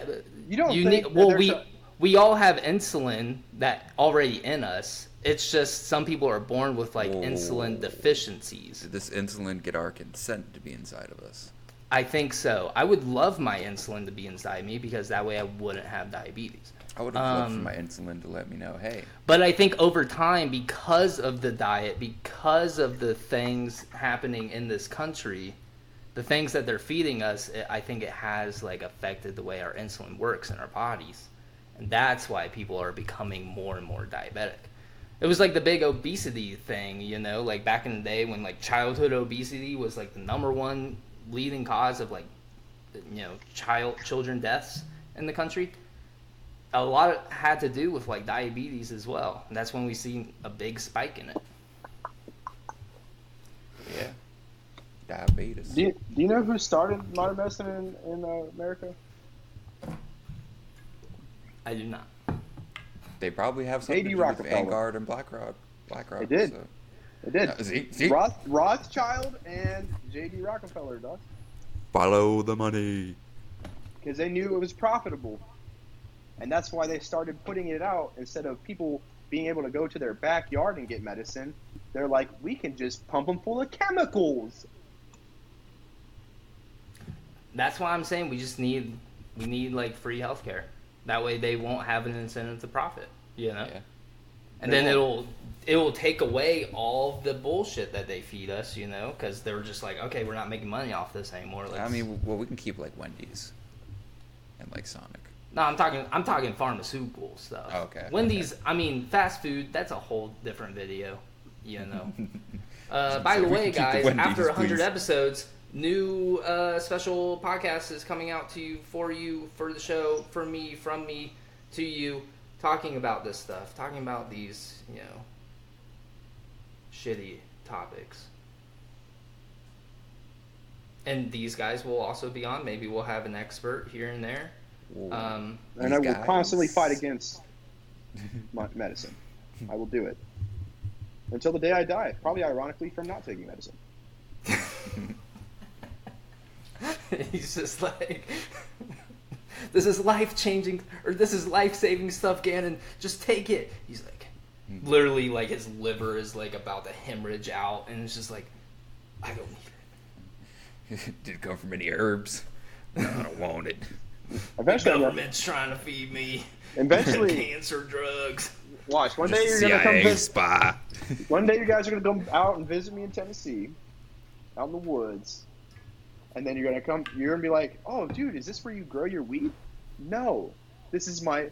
You don't you think need well we a- we all have insulin that already in us. It's just some people are born with like Whoa. insulin deficiencies. Did this insulin get our consent to be inside of us? I think so. I would love my insulin to be inside me because that way I wouldn't have diabetes. I would have loved for Um, my insulin to let me know, hey, But I think over time, because of the diet, because of the things happening in this country, the things that they're feeding us, it, I think it has like affected the way our insulin works in our bodies, and that's why people are becoming more and more diabetic. It was like the big obesity thing, you know, like back in the day when like childhood obesity was like the number one leading cause of like, you know, child children deaths in the country a lot had to do with like diabetes as well. And that's when we see a big spike in it. yeah, diabetes. Do you, do you know who started modern medicine in, in uh, America? I do not. They probably have something to do with Rockefeller. Vanguard and BlackRock. BlackRock. They did. So. It did. Uh, see, see? Roth, Rothschild and J.D. Rockefeller, dog. Follow the money. Because they knew it was profitable. And that's why they started putting it out instead of people being able to go to their backyard and get medicine. They're like, we can just pump them full of chemicals. That's why I'm saying we just need we need like free healthcare. That way they won't have an incentive to profit. You know. Yeah. and They then won't. it'll it will take away all the bullshit that they feed us, you know, because they're just like, okay, we're not making money off this anymore. Let's... I mean, well, we can keep like Wendy's and like Sonic. no, I'm talking, I'm talking pharmaceutical stuff. Oh, okay, Wendy's, I mean, fast food. That's a whole different video, you know. Uh, by the way, the guys, Wendy's, after 100 please. episodes, new uh, special podcast is coming out to you, for you, for the show, for me, from me, to you, talking about this stuff, talking about these, you know, shitty topics. And these guys will also be on. Maybe we'll have an expert here and there. Um, And I These will constantly fight against my medicine. I will do it until the day I die. Probably ironically from not taking medicine. He's just like, this is life changing, or this is life saving stuff, Gannon. Just take it. He's like, hmm. literally, like his liver is like about to hemorrhage out, and it's just like, I don't need it. Did it come from any herbs? No, I don't want it. Eventually, I'm gonna- government's trying to feed me eventually, cancer drugs. watch. One day you're gonna come visit. spy. One day you guys are gonna come out and visit me in Tennessee, out in the woods, and then you're gonna come. You're gonna be like, "Oh, dude, is this where you grow your weed?" No, this is my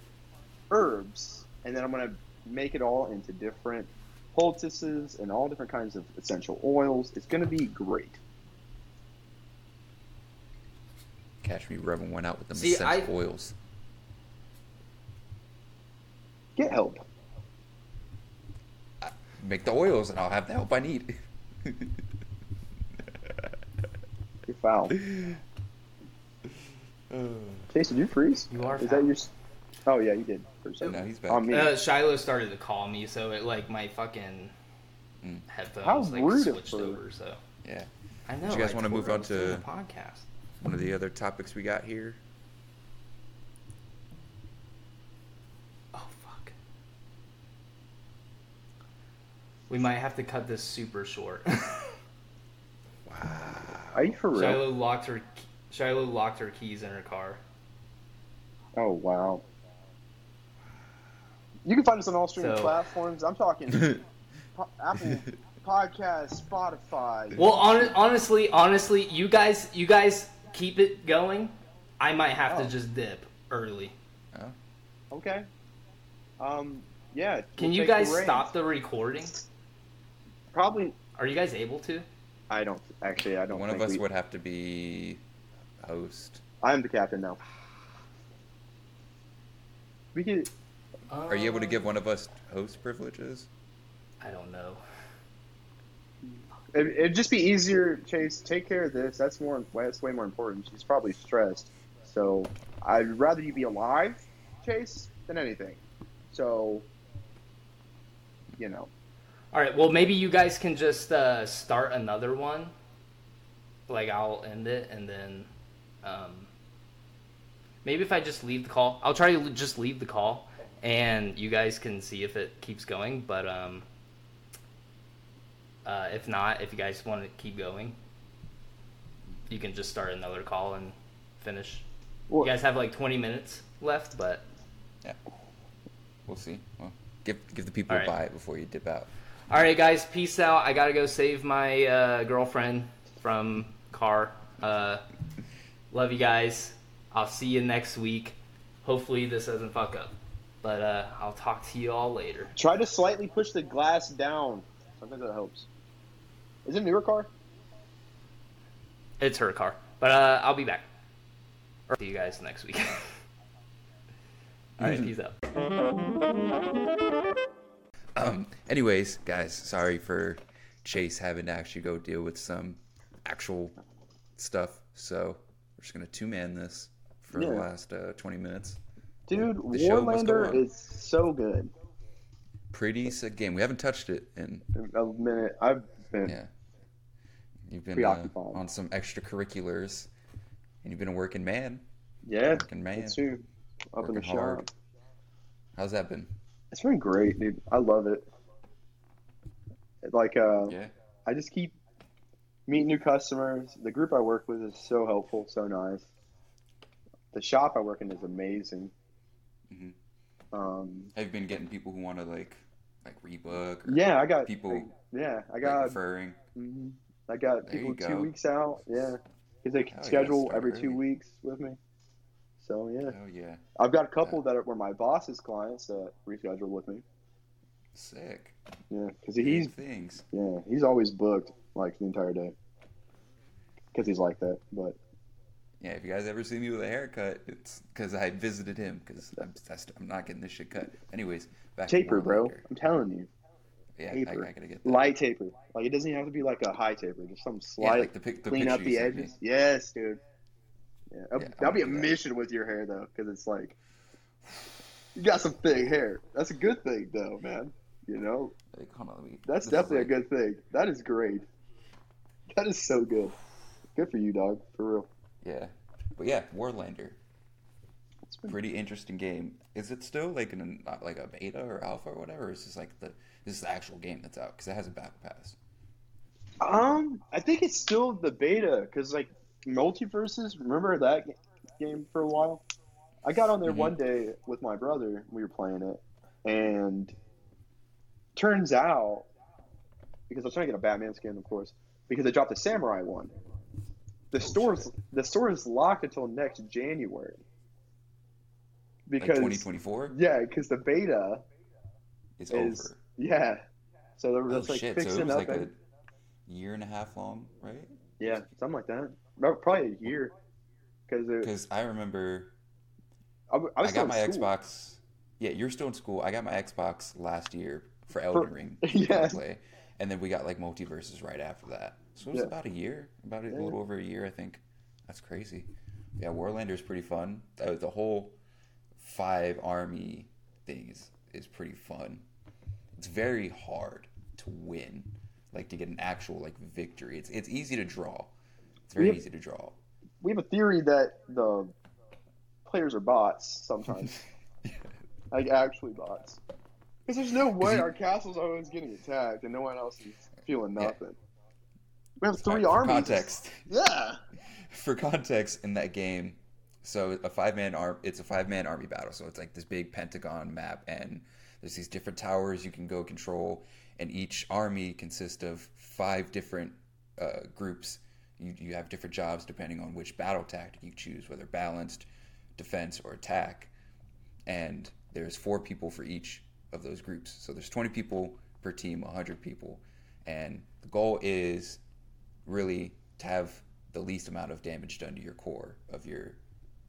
herbs, and then I'm gonna make it all into different poultices and all different kinds of essential oils. It's gonna be great. Catch me rubbing one out with them See, I- essential oils. Get help. Make the oils, and I'll have the help I need. You're foul. Chase, did you freeze? You are Is foul. that your? Oh yeah, you did for a no, he's back. On me. Uh, Shiloh started to call me, so it like my fucking Mm. headphones How like rude switched her. over. So yeah. I know. you guys I wanna move on to- a podcast? One of the other topics we got here. Oh fuck. We might have to cut this super short. Are you for real? Shiloh locked her. Shiloh locked her keys in her car. Oh wow. You can find us on all streaming So- platforms. I'm talking Apple Podcast, Spotify. Well, hon- honestly, honestly, you guys, you guys keep it going. I might have Oh. to just dip early. Oh, Okay. Um. Yeah. Can we'll you take the guys stop the recording? Probably. Are you guys able to? I don't. Actually, I don't. one of us we- would have to be host. I am the captain now. We could. Are you able to uh, give one of us host privileges? I don't know. It, it'd just be easier, Chase. Take care of this. That's more. That's way more important. She's probably stressed. So I'd rather you be alive, Chase, than anything. So. You know. All right. Well, maybe you guys can just uh, start another one. Like I'll end it, and then um, maybe if I just leave the call, I'll try to just leave the call, and you guys can see if it keeps going. But um, uh, if not, if you guys want to keep going, you can just start another call and finish. Well, You guys have like 20 minutes left, but Yeah. We'll see. Well, give give the people All a bite before you dip out. All right, guys, peace out. I gotta go save my uh, girlfriend from car. Uh, love you guys. I'll see you next week. Hopefully this doesn't fuck up. But uh, I'll talk to you all later. Try to slightly push the glass down. Sometimes that helps. Is it a newer car? It's her car. But uh, I'll be back. Or see you guys next week. all right, peace out. Um. Anyways, guys, sorry for Chase having to actually go deal with some actual stuff. So we're just gonna two man this for the last uh, twenty minutes. Dude, The Warlander is so good. Pretty sick game. We haven't touched it in A minute. I've been. yeah. You've been uh, on some extracurriculars, and you've been a working man. Yeah. Working man. True. Up in the Working hard. shop. How's that been? It's been great, dude. I love it. Like, uh, Yeah. I just keep meeting new customers. The group I work with is so helpful, so nice. The shop I work in is amazing. Mhm. Um, Have you been getting people who want to like like rebook or Yeah, I got people Yeah, I like, got. referring. hmm I got There people two go. weeks out. Yeah, because they can yeah, schedule start every two weeks with me. So yeah, Oh yeah, I've got a uh, couple that are, were my boss's clients that rescheduled with me. sick. Yeah, because Big he's things. yeah he's always booked like the entire day. Because he's like that, but Yeah, if you guys ever see me with a haircut, it's because I visited him. Because I'm, I'm not getting this shit cut. Anyways, back taper, bro. I'm telling you, Yeah, I, taper. I gotta get that. light taper. Like it doesn't even have to be like a high taper. Just some yeah, slight, like the, the clean up the edges. Yes, dude. Yeah, Yeah, that'll be a that. mission with your hair though, because it's like you got some thick hair. That's a good thing, though, man. You know, Like, on, me. that's definitely like- a good thing. That is great. That is so good. Good for you, dog. For real. Yeah, but yeah, Warlander. It's been Pretty interesting game. Is it still like an like a beta or alpha or whatever? Or is this like the this is the actual game that's out because it has a battle pass? Um, I think it's still the beta because like MultiVersus. Remember that game for a while? I got on there Mhm. one day with my brother. We were playing it, and turns out because I was trying to get a Batman skin, of course, because they dropped the Samurai one. The Oh, store's shit. the store is locked until next January. Because 2024 yeah, because the beta is is over. yeah. So they're Oh just like shit! So it was up. like and- a year and a half long, right? Yeah, something like that. Probably a year. Because I remember I was got my school. Xbox. Yeah, you're still in school. I got my Xbox last year for Elden For- Ring yeah. play, and then we got like MultiVersus right after that. So it was Yeah. about a year, about a Yeah. little over a year, I think. That's crazy. Yeah, Warlander's pretty fun. The, the whole five army thing is is pretty fun. It's very hard to win, like to get an actual like victory. It's it's easy to draw. It's very Yep. easy to draw. We have a theory that the players are bots sometimes, like actually bots. Because there's no way our castle's always getting attacked and no one else is feeling Yeah. nothing. We have three for armies. context. Yeah. for context in that game so a five man arm it's a five man army battle so it's like this big pentagon map and there's these different towers you can go control and each army consists of five different uh, groups you, you have different jobs depending on which battle tactic you choose whether balanced defense or attack and there's four people for each of those groups so there's 20 people per team 100 people and the goal is really to have the least amount of damage done to your core of your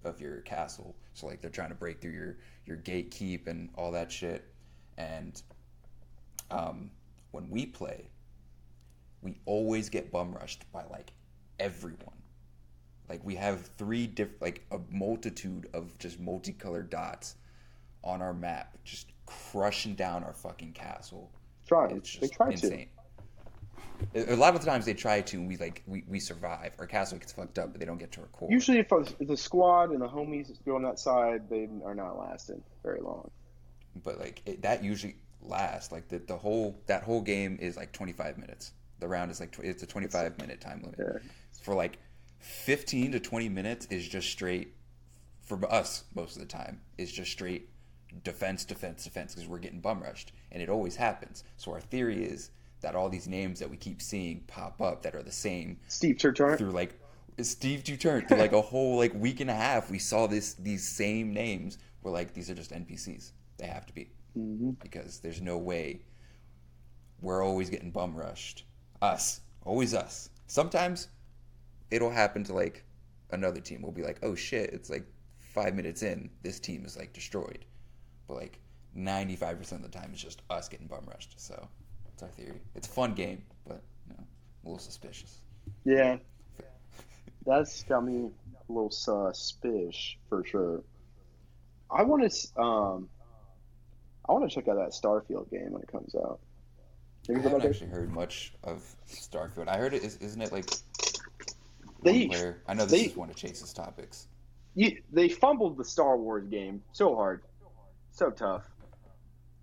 of your castle. So like they're trying to break through your your gatekeep and all that shit. And um, when we play, we always get bum rushed by like everyone. Like we have three different, like a multitude of just multicolored dots on our map, just crushing down our fucking castle. Try. It's They try to. insane. A a lot of the times they try to, and we like we, we survive. Our castle gets fucked up, but they don't get to record. Usually, if, a- if the squad and the homies go on that side, they are not lasting very long. but like it, that usually lasts. Like the, the whole that whole game is like 25 minutes. The round is like tw- it's a 25 minute time limit. Yeah. For like 15 to 20 minutes is just straight. For us, most of the time is just straight defense, defense, defense because we're getting bum rushed, and it always happens. So our theory is that all these names that we keep seeing pop up that are the same Steve Turturn. through like Steve Duturn through like a whole like week and a half. We saw this these same names. We're like these are just NPCs. They have to be hmm because there's no way we're always getting bum rushed. Us, always us. Sometimes it'll happen to like another team. We'll be like, oh shit, it's like five minutes in, this team is like destroyed. But like 95% of the time, it's just us getting bum rushed. So that's our theory. It's a fun game, but you know, a little suspicious. Yeah. That's got me a little suspicious for sure. I want to um, I want to check out that Starfield game when it comes out. I Have you heard haven't actually heard much of Starfield. I heard it is, isn't it like They- player? I know this they- is one of Chase's topics. You, they fumbled the Star Wars game so hard, so tough.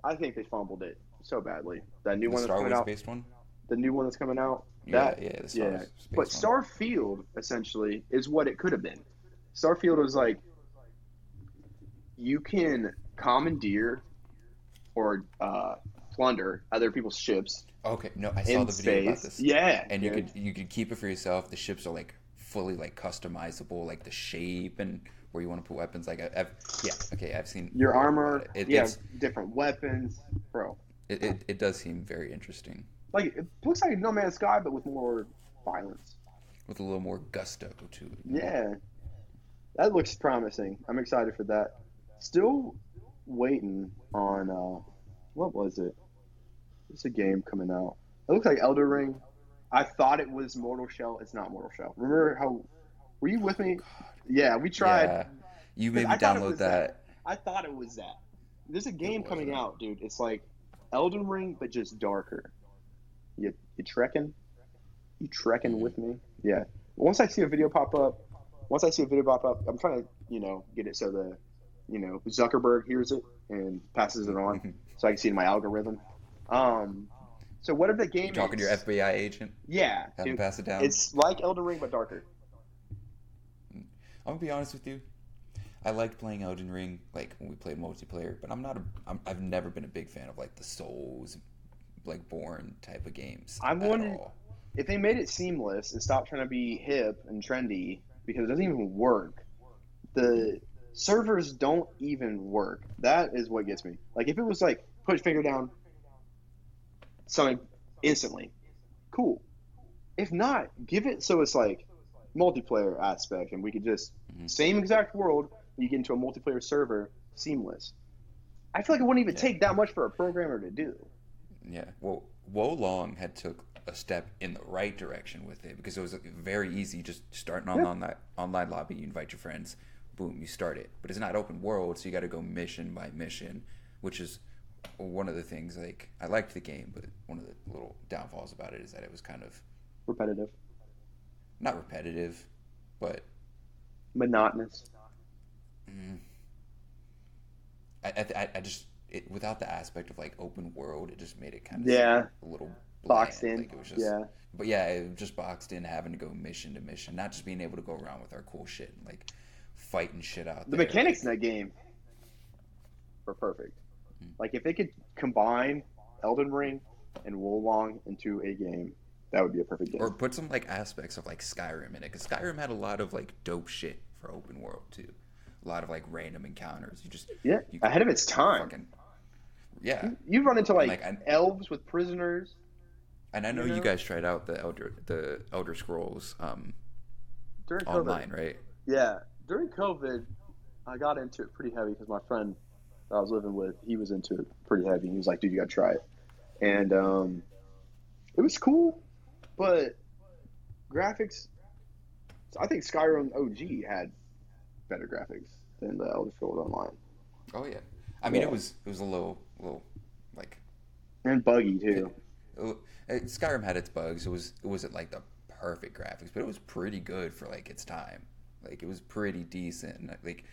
I think they fumbled it so badly. That new The one that's coming Wars out, based one. the new one that's coming out. Yeah, that, yeah, the Star yeah. Wars But one. Starfield essentially is what it could have been. Starfield was like you can commandeer or uh, plunder other people's ships Okay, no, I saw the video about this. Yeah, and you dude. could you could keep it for yourself. The ships are like fully like customizable, like the shape and where you want to put weapons. Like I've yeah, okay, I've seen your armor. It, yeah, different weapons, bro. it, it, it does seem very interesting Like it looks like No Man's Sky, but with more violence. with a little more gusto to it. Yeah, that looks promising. I'm excited for that. Still waiting on uh, what was it? It's a game coming out. It looks like Elder Ring. I thought it was Mortal Shell. It's not Mortal Shell. Remember how? Were you with me? Oh, yeah, we tried. Yeah, you made me I thought it download was that. I thought it was that. There's a game coming out, dude. It's like Elden Ring, but just darker. You you trekking? You trekking mm-hmm. with me? Yeah. Once I see a video pop up, once I see a video pop up, I'm trying to you know get it so the you know Zuckerberg hears it and passes it on, so I can see it in my algorithm. Um. So whatever the game You're talking to your FBI agent? yeah, Have him pass it down. it's like Elden Ring but darker. I'm gonna be honest with you. I liked playing Elden Ring, like when we played multiplayer, but I'm not a. I'm, I've never been a big fan of like the Souls, like Born type of games. I at wonder- all. if they made it seamless and stopped trying to be hip and trendy because it doesn't even work the servers don't even work that is what gets me like if it was like put your finger down something instantly cool if not give it so it's like multiplayer aspect and we could just Mhm. same exact world you get into a multiplayer server seamless i feel like it wouldn't even Yeah. take that much for a programmer to do Yeah. Well, Wo Long had took a step in the right direction with it because it was very easy. Just starting on Yeah. online online lobby, you invite your friends, boom, you start it. But it's not open world, so you got to go mission by mission, which is one of the things. Like I liked the game, but one of the little downfalls about it is that it was kind of repetitive not repetitive, but monotonous mm, I, I, I just it, without the aspect of like open world, it just made it kind of yeah a little boxed in Like, it was just, yeah But yeah, it was just boxed in, having to go mission to mission, not just being able to go around with our cool shit and like fighting shit out the there. mechanics in that game are perfect. Mm. Like if they could combine Elden Ring and Wo Long into a game, that would be a perfect game. or put some like aspects of like Skyrim in it, because Skyrim had a lot of like dope shit for open world too. A lot of like random encounters. You just yeah, you ahead of its time. fucking yeah. You run into like, Like, I- elves with prisoners. And I know you you, guys tried out the Elder the Elder Scrolls um, During COVID, online, right? yeah, during COVID, I got into it pretty heavy because my friend I was living with, he was into it pretty heavy. He was like, "Dude, you got to try it," and um, it was cool, but graphics. I think Skyrim OG had better graphics than the Elder Scrolls Online, Oh yeah. I mean, Yeah. it was it was a little little like and buggy too. Uh, Skyrim had its bugs. It was it wasn't like the perfect graphics, but it was pretty good for like its time. Like it was pretty decent. Like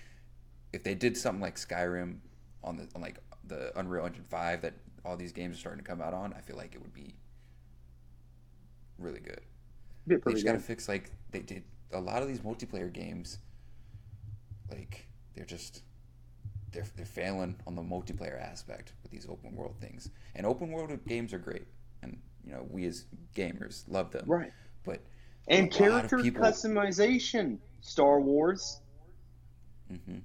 if they did something like Skyrim on the on like the Unreal Engine five that all these games are starting to come out on, I feel like it would be really good. Be They just gotta fix like they did a lot of these multiplayer games. Like they're just they're they're failing on the multiplayer aspect with these open world things. And open world games are great, and you know we as gamers love them. Right. But And a lot of character people- customization, Star Wars. Mm-hmm.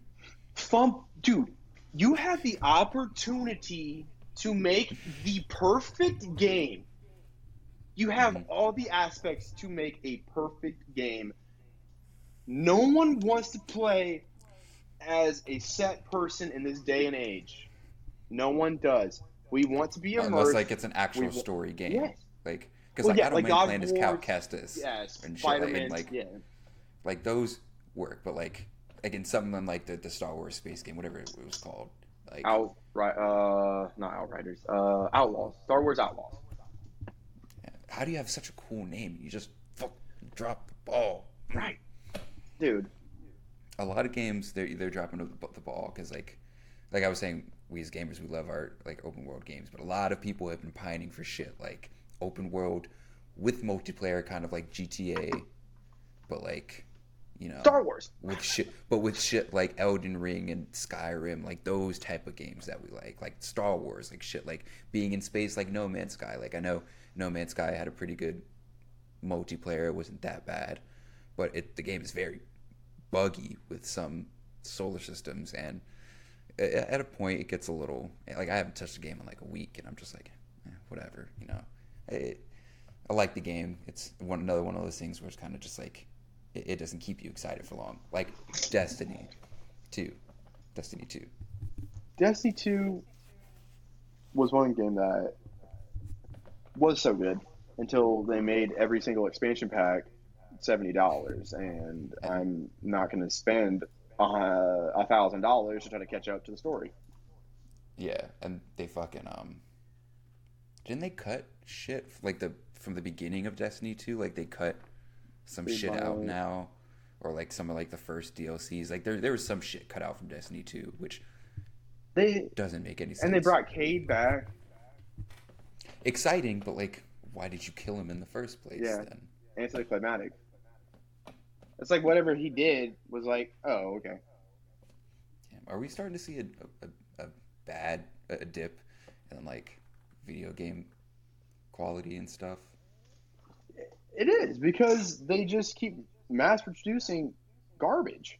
Fun, dude. You have the opportunity to make the perfect game. You have Mhm. all the aspects to make a perfect game. No one wants to play as a set person in this day and age. No one does. We want to be immersed. unless like it's an actual story game, Yes. like because Well, like yeah, I don't like mind playing as Cal Kestis. yes, and shit like- like, yeah. like those work, but like again something like the, the Star Wars space game, whatever it was called. Like Out right uh not Outriders. Uh Outlaws. Star Wars Outlaws. how do you have such a cool name? You just fuck drop the ball. Right. Dude. a lot of games they're they're dropping the, the ball because like like I was saying, we as gamers we love our like open world games, but a lot of people have been pining for shit like open world with multiplayer, kind of like GTA, but like you know, Star Wars. with shit, but with shit like Elden Ring and Skyrim, like those type of games that we like, like Star Wars, like shit, like being in space, like No Man's Sky. Like I know No Man's Sky had a pretty good multiplayer; it wasn't that bad, but it the game is very buggy with some solar systems, and at a point it gets a little like I haven't touched the game in like a week, and I'm just like, eh, whatever, you know. It, I like the game. It's one another one of those things where it's kind of just like it, it doesn't keep you excited for long. Like Destiny, two, Destiny two. Destiny 2 was one game that was so good until they made every single expansion pack $70 and I'm not going to spend uh, a thousand dollars to try to catch up to the story. Yeah, and they fucking um. Didn't they cut shit like the from the beginning of Destiny two? Like they cut some shit out now, or like some of like the first DLCs. Like there there was some shit cut out from Destiny two, which They doesn't make any sense. and they brought Cayde back. exciting, but like, why did you kill him in the first place? Yeah. Then anticlimactic. It's like whatever he did was like, oh, okay. Damn, are we starting to see a a, a bad a dip in like video game quality and stuff? It is because they just keep mass producing garbage.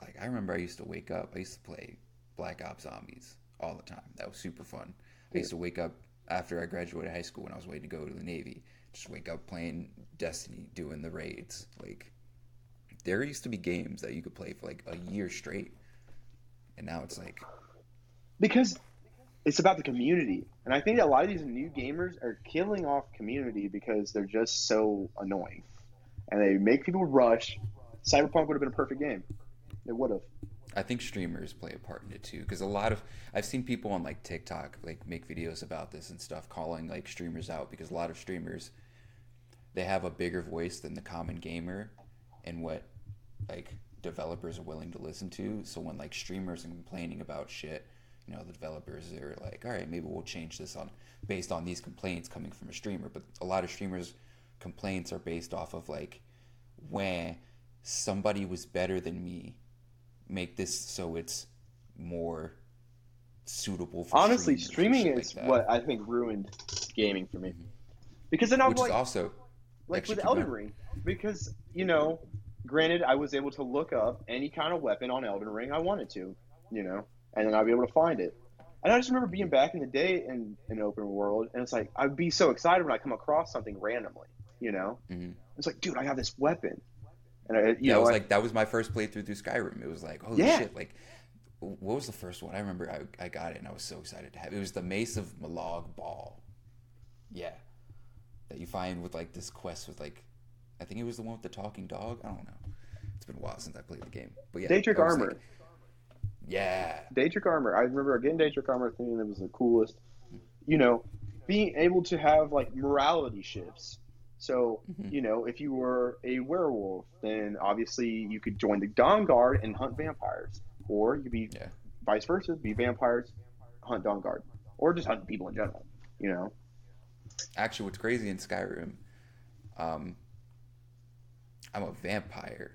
like I remember I used to wake up. I used to play Black Ops Zombies all the time. That was super fun. I used to wake up after I graduated high school when I was waiting to go to the Navy. Just wake up playing Destiny, doing the raids. Like there used to be games that you could play for like a year straight, and now it's like because it's about the community. And I think a lot of these new gamers are killing off community because they're just so annoying. And they make people rush. Cyberpunk would have been a perfect game. It would have. I think streamers play a part in it too, because a lot of I've seen people on like TikTok like make videos about this and stuff, calling like streamers out because a lot of streamers they have a bigger voice than the common gamer, and what like developers are willing to listen to. So when like streamers are complaining about shit, you know the developers are like, all right, maybe we'll change this on based on these complaints coming from a streamer. But a lot of streamers complaints are based off of like when somebody was better than me make this so it's more suitable for Honestly, streaming is like what I think ruined gaming for me. Mm-hmm. Because then I'm which like, also like with Elden. Ring, because you know, granted, I was able to look up any kind of weapon on Elden Ring I wanted to, you know, and then I'd be able to find it. And I just remember being back in the day in an open world, and it's like I'd be so excited when I come across something randomly, you know. Mhm. It's like, dude, I have this weapon, and I, you yeah, know, it was I- like that was my first playthrough through Skyrim. It was like, holy Yeah. shit! Like, what was the first one? I remember I, I got it and I was so excited to have. It It was the Mace of Molag Bal. Yeah, that you find with like this quest with like, I think it was the one with the talking dog. I don't know. It's been a while since I played the game, but yeah, Daedric armor. like, yeah, Daedric armor. I remember getting Daedric armor thinking that was the coolest. You know, being able to have like morality shifts. So, Mhm. you know, if you were a werewolf, then obviously you could join the Dawnguard and hunt vampires. Or you could be Yeah. vice versa, be vampires, hunt Dawnguard. Or just hunt people in general, you know? actually what's crazy in Skyrim, um, I'm a vampire,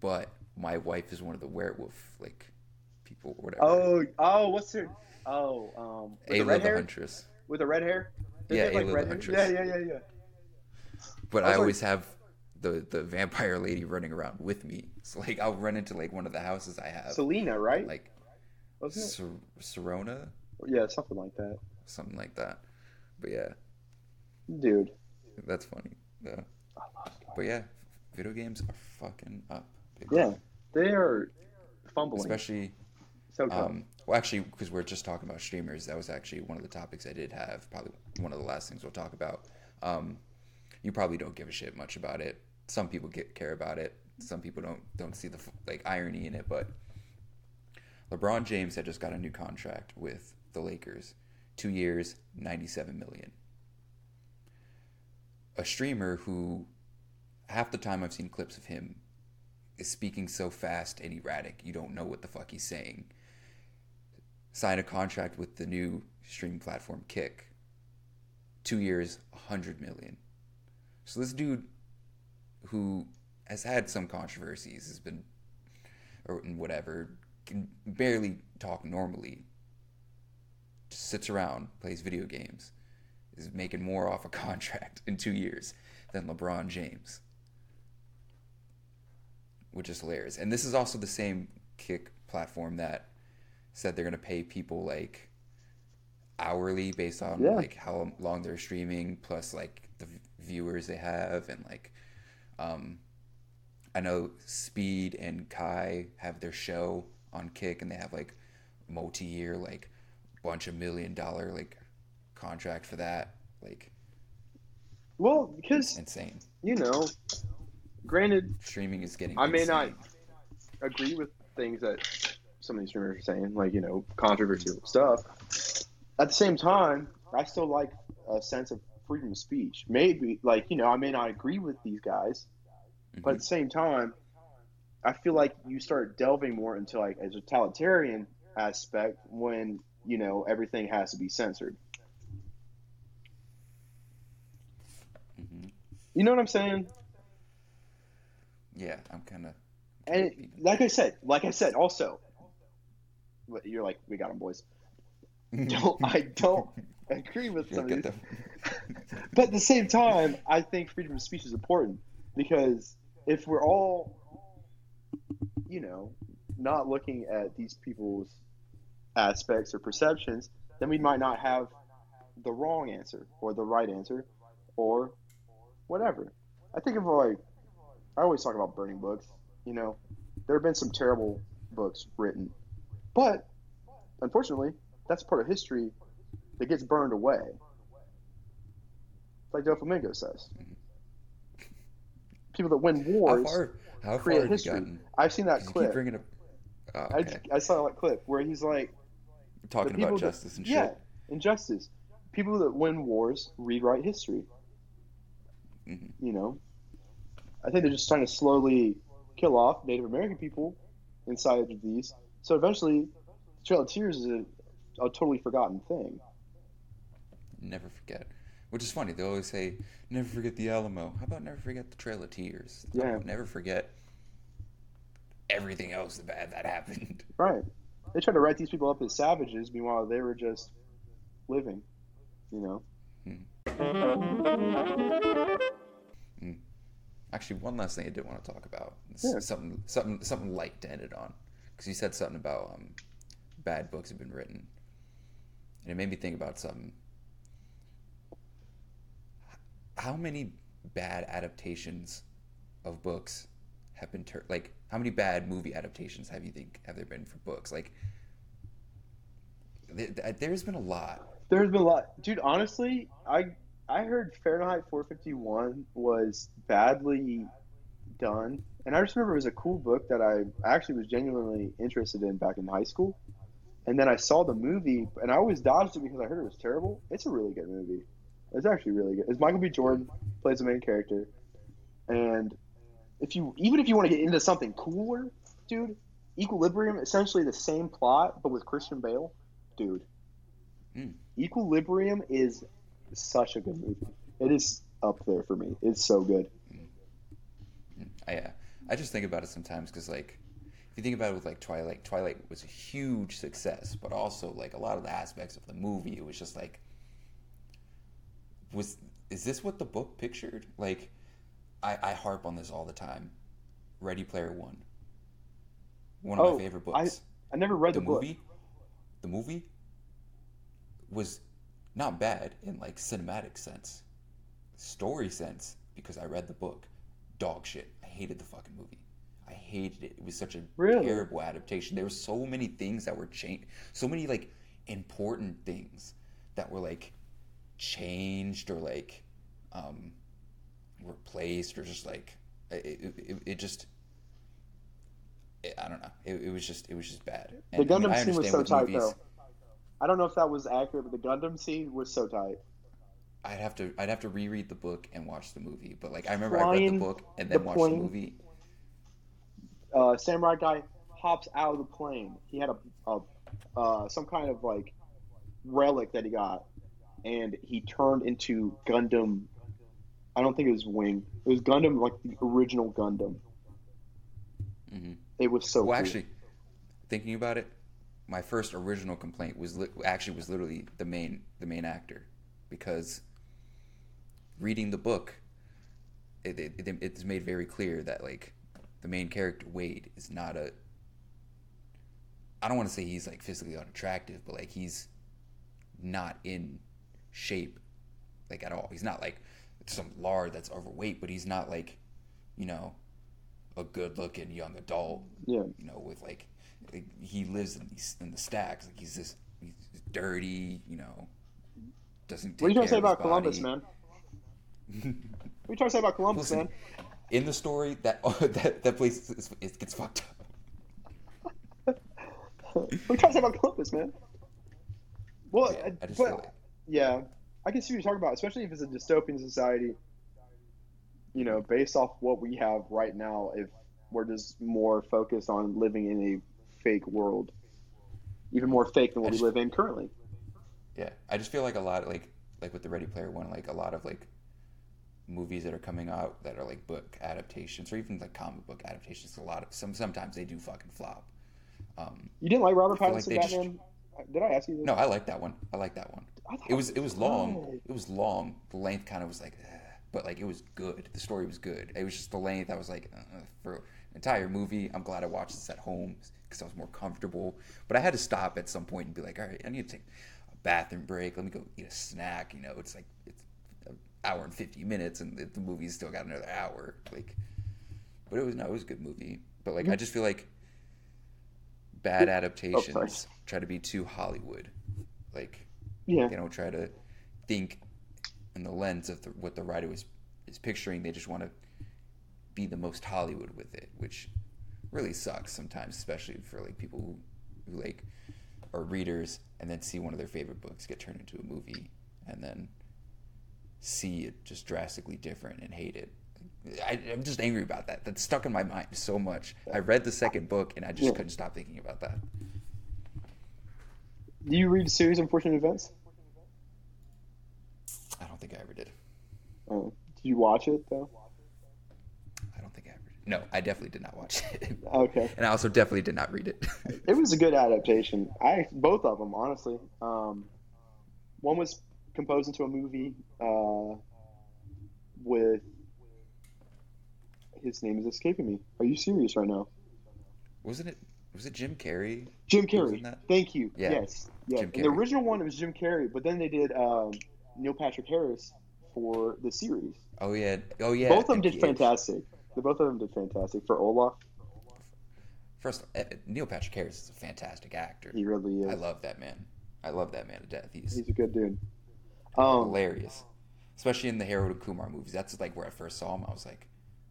but my wife is one of the werewolf like people or whatever. Oh, oh, what's her? Oh, um, with the red the hair? Huntress. With the red hair? Does Yeah, have, Aela the red hair? Yeah, yeah, yeah, yeah. But I I, like- always have the the vampire lady running around with me. So like I'll run into like one of the houses I have, Selena, right? like Wasn't Sor- Serana. Yeah, something like that. something like that. But yeah, Dude. that's funny. Yeah. But yeah, video games are fucking up. big Yeah, time. they are fumbling. Especially so. Um, well, actually, because we're just talking about streamers, that was actually one of the topics I did have. Probably one of the last things we'll talk about. Um, you probably don't give a shit much about it. Some people get care about it. Some people don't don't see the like irony in it. But LeBron James had just got a new contract with the Lakers, two years, ninety-seven million. A streamer who, half the time I've seen clips of him, is speaking so fast and erratic, you don't know what the fuck he's saying sign a contract with the new streaming platform Kick. Two years, a hundred million. So this dude who has had some controversies, has been or whatever, can barely talk normally, just sits around, plays video games, is making more off a contract in two years than LeBron James. Which is hilarious. And this is also the same kick platform that said they're gonna pay people like hourly based on Yeah. like how long they're streaming plus like the viewers they have and like um I know Speed and Kai have their show on Kick and they have like multi-year like bunch of million dollar like contract for that like Well, because insane you know, granted, streaming is getting I may not agree with things that some of these streamers are saying, like you know, controversial stuff. At the same time, I still like a sense of freedom of speech. Maybe, like you know, I may not agree with these guys, but at the same time, I feel like you start delving more into like a totalitarian aspect when you know everything has to be censored. Mhm. You know what I'm saying? yeah I'm kind of And like I said, like I said, also, you're like, we got them, boys. Don't I don't agree with some of these, them but at the same time, I think freedom of speech is important because if we're all, you know, not looking at these people's aspects or perceptions, then we might not have the wrong answer or the right answer or whatever. I think of like, I always talk about burning books. You know, there have been some terrible books written, but unfortunately, that's part of history that gets burned away. Like Doflamingo says. People that win how wars far how create history. I've seen that clip. up oh, I, okay. I saw that clip where he's like, talking about that- justice and yeah, shit injustice. People that win wars rewrite history. Mhm. You know, I think they're just trying to slowly kill off Native American people inside of these. So eventually, Trail of Tears is a, a totally forgotten thing. never forget. Which is funny. They always say, "Never forget the Alamo." How about never forget the Trail of Tears? How Yeah. never forget everything else bad that happened. Right. They tried to write these people up as savages, meanwhile they were just living. You know. Hmm. Hmm. Actually, one last thing I did want to talk about. Yeah. Something, something, something light to end it on, because you said something about um, bad books have been written, and it made me think about something. How many bad adaptations of books have been tur- like? How many bad movie adaptations have you think have there been for books? Like, th- th- there's been a lot. There's been a lot, dude. Honestly, I I heard Fahrenheit 451 was badly done, and I just remember it was a cool book that I actually was genuinely interested in back in high school. And then I saw the movie, and I always dodged it because I heard it was terrible. It's a really good movie. It's actually really good. It's Michael B. Jordan plays the main character, and if you even if you want to get into something cooler, dude, Equilibrium essentially the same plot but with Christian Bale, dude. Mm. Equilibrium is such a good movie. It is up there for me. It's so good. I, uh, I just think about it sometimes because like if you think about it with like Twilight, Twilight was a huge success, but also like a lot of the aspects of the movie, it was just like, was is this what the book pictured? Like, I, I harp on this all the time. Ready Player One, one of Oh, my favorite books. I never read the the, book. movie, the movie was not bad in like cinematic sense, story sense because I read the book. Dog shit. I hated the fucking movie. I hated it. It was such a Really? terrible adaptation. There were so many things that were changed. So many like important things that were like changed or like um replaced or just like it, it, it, just it, I don't know. It, it was just it was just bad. The And, I mean, Gundam I scene was so tight, movies- though. I don't know if that was accurate, but the Gundam scene was so tight. I'd have to I'd have to reread the book and watch the movie. But like I remember I read the book and then the watched the movie. Uh, samurai guy hops out of the plane. He had a, a uh, some kind of like relic that he got, and he turned into Gundam. I I don't think it was Wing. It was Gundam, like the original Gundam. Mhm. It was so. well, cool. actually, thinking about it, my first original complaint was li- actually was literally the main the main actor, because reading the book, it, it, it it's made very clear that like the main character Wade is not a. I don't want to say he's like physically unattractive, but like he's not in shape, like at all. He's not like some lard that's overweight, but he's not like, you know, a good-looking young adult yeah. you know, with like, like, he lives in these in the stacks. Like he's just he's dirty, you know, doesn't. What are you trying to say about Columbus, man? What are you trying to say about Columbus, Listen, man? in the story, that that that place is, it gets fucked up. What are you trying to say about Columbus, man? Well, Yeah, I just but like yeah, I can see what you're talking about, especially if it's a dystopian society. You know, based off what we have right now, if we're just more focused on living in a fake world, even more fake than what I we live in currently. yeah, I just feel like a lot like like with the Ready Player One, like a lot of like movies that are coming out that are like book adaptations or even like comic book adaptations. A lot of some sometimes they do fucking flop. Um, You didn't like Robert I like Pattinson just- Did I ask you this? no, I like that one. I like that one. It was it was long. It was long. The length kind of was like, eh, but like it was good. The story was good. It was just the length. I was like, uh, for an entire movie, I'm glad I watched this at home because I was more comfortable. But I had to stop at some point and be like, all right, I need to take a bathroom break. Let me go eat a snack. You know, it's like it's hour and fifty minutes, and the, movie's still got another hour. Like, but it was no, it was a good movie. But like, I just feel like bad adaptations try to be too Hollywood. Like Yeah. they don't try to think in the lens of the, what the writer was is picturing. They just want to be the most Hollywood with it, which really sucks sometimes, especially for like people who, who like are readers and then see one of their favorite books get turned into a movie and then see it just drastically different and hate it. I, I'm just angry about that. That's stuck in my mind so much. I read the second book and I just Yeah. couldn't stop thinking about that. Do you read the series unfortunate events? I don't think I ever did. Oh. Did you watch it though? I don't think I ever did. No, I definitely did not watch it. Okay. and I also definitely did not read it. It was a good adaptation. I both of them, honestly. Um, one was composed into a movie uh, with his name is escaping me. Are you serious right now? Wasn't it? Was it Jim Carrey? Jim Carrey. Thank you. Yeah. Yes. Yeah. The original one, it was Jim Carrey, but then they did um, Neil Patrick Harris for the series. Oh yeah. Oh yeah. both of them did fantastic. The both of them did fantastic. For Olaf, First, eh, Neil Patrick Harris is a fantastic actor. he really is. I love that man. I love that man to death. He's He's a good dude. Um, hilarious, especially in the Harold and Kumar movies. That's like where I first saw him. I was like,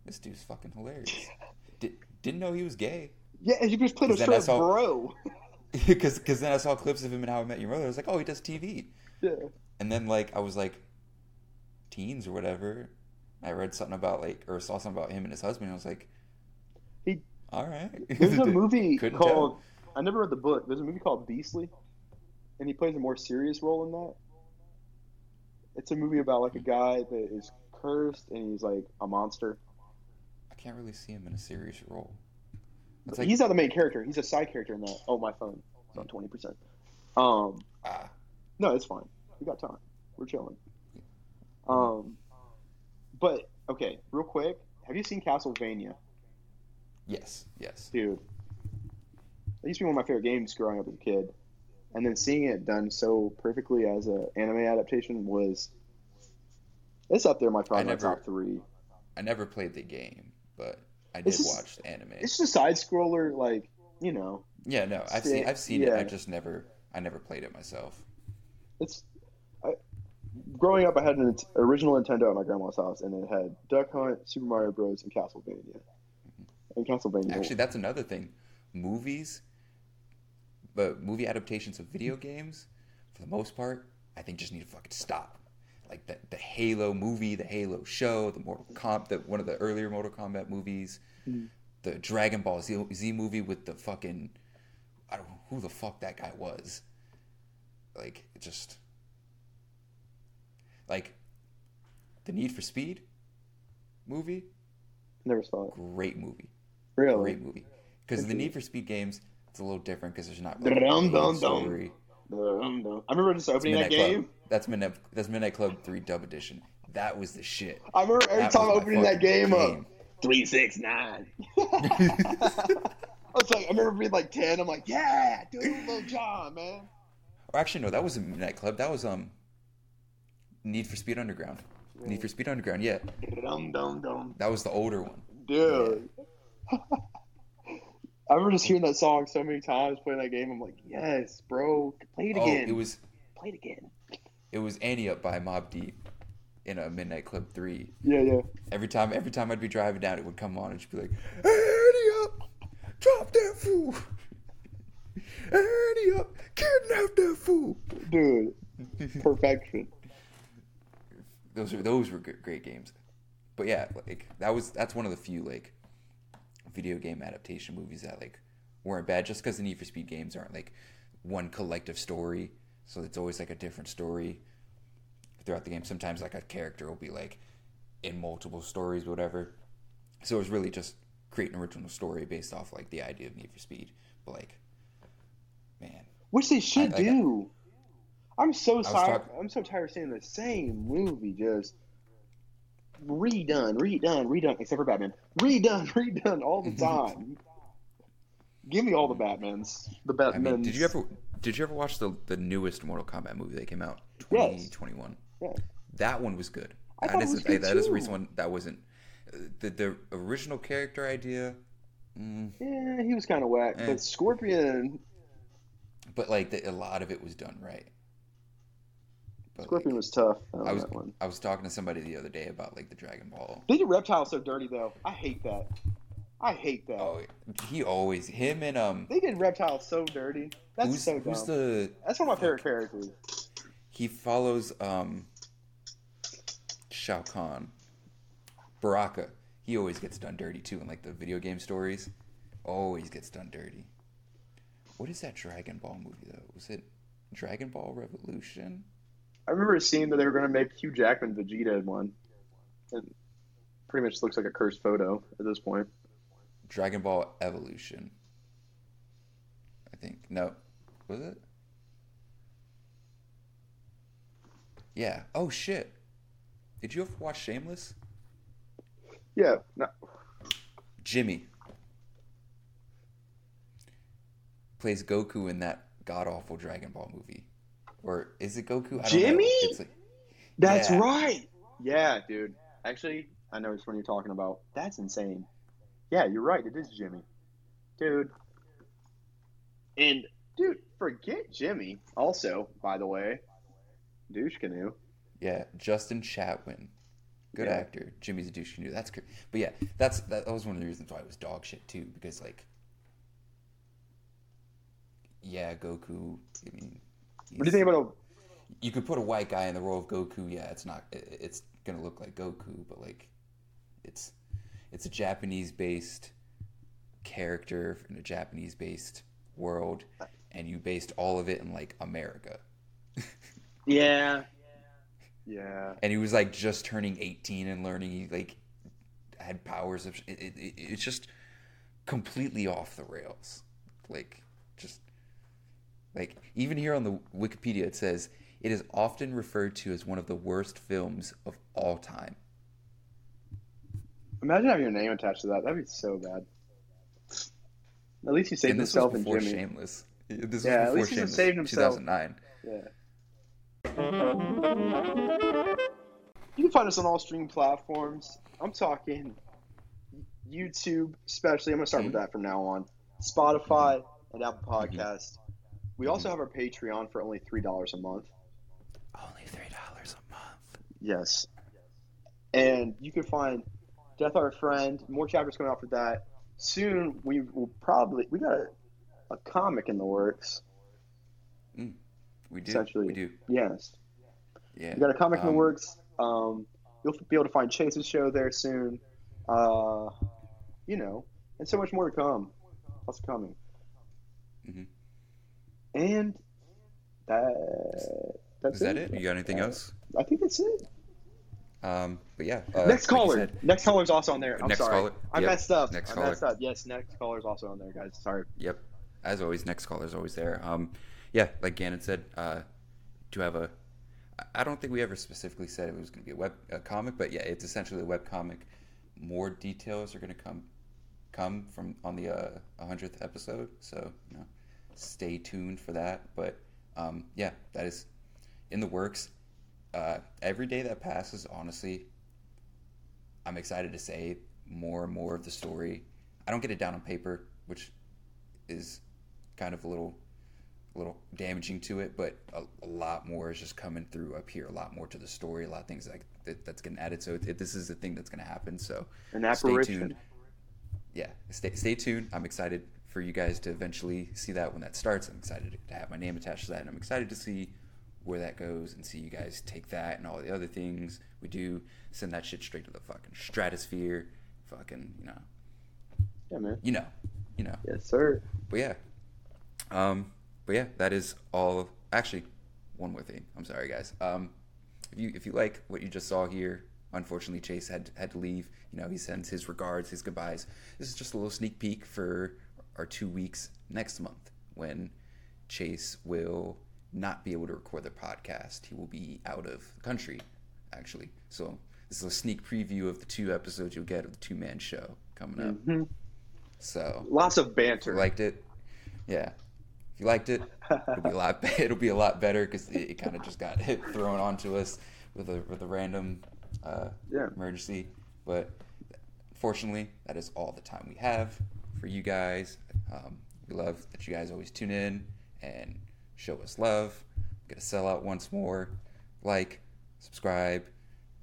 this dude's fucking hilarious. Did, didn't know he was gay. yeah, and he just played a straight saw- bro. Because then I saw clips of him in How I Met Your Mother. I was like, oh, he does TV. yeah. And then like I was like, teens or whatever. I read something about like or saw something about him and his husband. And I was like, He- all right. There's a movie called. tell. I never read the book. There's a movie called Beastly, and he plays a more serious role in that. It's a movie about like a guy that is cursed and he's like a monster. I can't really see him in a serious role. Like he's not the main character. He's a side character in that. Oh, my phone. It's on twenty percent. Um, ah, no, it's fine. We got time. We're chilling. Um, but okay, real quick. Have you seen Castlevania, yes, yes. dude? That used to be one of my favorite games growing up as a kid, and then seeing it done so perfectly as an anime adaptation was. It's up there, my probably my never- top three. I never played the game, but I did just- watch the anime. It's just a side scroller, like you know. Yeah, no, I've See, seen I've seen it. I just never I never played it myself. It's I, growing up. I had an original Nintendo at my grandma's house, and it had Duck Hunt, Super Mario Bros, and Castlevania. Mm-hmm. And Castlevania. Actually, that's another thing. Movies, but movie adaptations of video games, for the most part, I think just need to fucking stop. Like the the Halo movie, the Halo show, the Mortal Kombat, the, one of the earlier Mortal Kombat movies, Mhm. the Dragon Ball Z, Z movie with the fucking I don't know who the fuck that guy was. Like it just like the Need for Speed. movie, Never saw it. great movie, Really? great movie. Because the Need for Speed games, it's a little different because there's not Dum, like, a dum, dum. story. Um, no. I remember just opening that game. Club. That's Midnight. That's Midnight Club Three Dub Edition. That was the shit. I remember every That time opening that game, game. up. Three six nine. I was like, I remember being like ten. I'm like, yeah, dude, Lil Jon, man. Or actually, no, that wasn't Midnight Club. That was um, Need for Speed Underground. Need for Speed Underground. Yeah, Dum dum dum, that was the older one. dude. I remember just hearing that song so many times playing that game. I'm like, yes, bro, play it Oh, again. it was play it again. it was Ante Up by Mobb Deep in a Midnight Club Three. Yeah, yeah. Every time, every time I'd be driving down, it would come on and she'd be like, "Annie up, drop that fool, Annie up, kidnap that fool." Dude, perfection. Those are those were good, great games, but yeah, like that was that's one of the few like video game adaptation movies that like weren't bad. Just because the Need for Speed games aren't like one collective story, so it's always like a different story throughout the game. Sometimes like a character will be like in multiple stories, whatever. So it was really just create an original story based off like the idea of Need for Speed. But like, man, Which they should I- do. I'm so was tired. talk- I'm so tired of seeing the same movie just redone, redone, redone, except for Batman. Redone, redone all the time. Give me all the Batmans. The Batmans. I mean, did you ever did you ever watch the the newest Mortal Kombat movie that came out Yes. 2021? Yeah. That one was good. I That is- was good that is the reason one that wasn't the the original character idea. Mm, Yeah, he was kind of whack. Eh. But Scorpion, but like the, a lot of it was done right. But, Scorpion like, was tough on I was one. I was talking to somebody the other day about like the Dragon Ball. They did Reptile so dirty though. I hate that. I hate that. Oh, he always him and um. They did Reptile so dirty. That's who's so dumb. who's the That's one of my favorite characters. he follows um Shao Kahn. Baraka. He always gets done dirty too in like the video game stories. Always gets done dirty. What is that Dragon Ball movie though? Was it Dragon Ball Revolution? I remember seeing that they were going to make Hugh Jackman Vegeta in one. And pretty much looks like a cursed photo at this point. Dragon Ball Evolution. I think. No. Was it? Yeah. Oh shit. Did you ever watch Shameless? Yeah, no, Jimmy plays Goku in that god awful Dragon Ball movie. Or is it Goku? I don't Jimmy? Know. It's like, that's Yeah. right. Yeah, dude. Actually, I know which one you're talking about. That's insane. Yeah, you're right. It is Jimmy, dude. And dude, forget Jimmy. Also, by the way, douche canoe. yeah, Justin Chatwin. Good Yeah. actor. Jimmy's a douche canoe. That's great. But yeah, that's that was one of the reasons why it was dog shit too, because like yeah, Goku. I mean, What do you think about you could put a white guy in the role of Goku. Yeah, it's not. It's gonna look like Goku, but like, it's it's a Japanese-based character in a Japanese-based world, and you based all of it in like America. Yeah. Yeah. and he was like just turning 18 and learning. He like had powers of. It, it, it, it's just completely off the rails. Like just like even here on the Wikipedia it says it is often referred to as one of the worst films of all time. Imagine having your name attached to that. That'd be so bad. At least he saved and this himself was and Jimmy. Shameless. This Yeah, at before least he Shameless. saved himself. 2009. Yeah. You can find us on all streaming platforms. I'm talking YouTube, especially. I'm going to start with mm-hmm. that from now on. Spotify and Apple mm-hmm. Podcast. We also have our Patreon for only $3 a month. Only three dollars a month. Yes. And you can find Death Our Friend, more chapters coming out for that. Soon we will probably we got a, a comic in the works. We do. Essentially. We do. Yes. Yeah. We got a comic in the Um, works. Um, you'll be able to find Chase's show there soon. Uh, you know, and so much more to come. What's coming? Mhm. And that that's Is that it? You got anything Uh, else? I think that's it. Um, but yeah. Uh, next like caller. said- next caller's also on there. I'm Next sorry. caller. I Yep. messed up. Next I caller. messed up. Yes, next caller's also on there, guys. Sorry. Yep. As always, next caller is always there. Um, yeah, like Gannon said, uh, to have a. I don't think we ever specifically said it was going to be a web a comic, but yeah, it's essentially a web comic. More details are going to come come from on the uh, 100th episode, so you know, stay tuned for that. But um, yeah, that is in the works. Uh, every day that passes, honestly, I'm excited to say more and more of the story. I don't get it down on paper, which is kind of a little a little damaging to it, but a, a lot more is just coming through up here. A lot more to the story. A lot of things like that, that's getting added. So it, this is the thing that's going to happen. So An stay tuned. Yeah, stay stay tuned. I'm excited for you guys to eventually see that when that starts. I'm excited to have my name attached to that, and I'm excited to see where that goes and see you guys take that and all the other things we do. Send that shit straight to the fucking stratosphere. Fucking, you know, Yeah, man. you know, you know. Yes, sir. But yeah, um, but yeah, that is all. Of, Actually, one more thing. I'm sorry, guys. Um, if you if you like what you just saw here, unfortunately Chase had had to leave. You know, he sends his regards, his goodbyes. This is just a little sneak peek for our two weeks next month when Chase will not be able to record the podcast. He will be out of the country, actually. So this is a sneak preview of the two episodes you'll get of the two man show coming up. Mhm. So Lots of banter. liked it, yeah. If you liked it, it'll be a lot. It'll be a lot better because it, it kind of just got hit, thrown onto us with a with a random uh, Yeah. emergency. But fortunately, that is all the time we have for you guys. Um, we love that you guys always tune in and show us love. gonna sell out once more. Like, subscribe,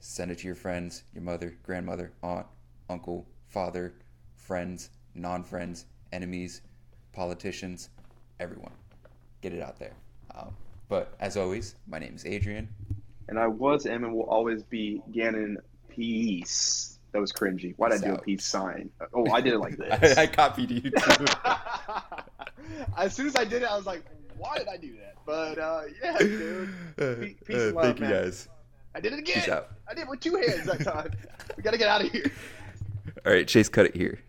send it to your friends, your mother, grandmother, aunt, uncle, father, friends, non friends, enemies, politicians, everyone. Get it out there. Um, but as always, my name is Adrian. and I was am and will always be Gannon Peace. That was cringy. Why'd I Peace do a peace sign? Oh, I did it like I, this. I copied you too. as soon as I did it, I was like, why did I do that? But uh, yeah, dude. Pe- peace and love, thank you guys. I did it again. Out. I did it with two hands that time. we got to get out of here. All right, Chase, cut it here.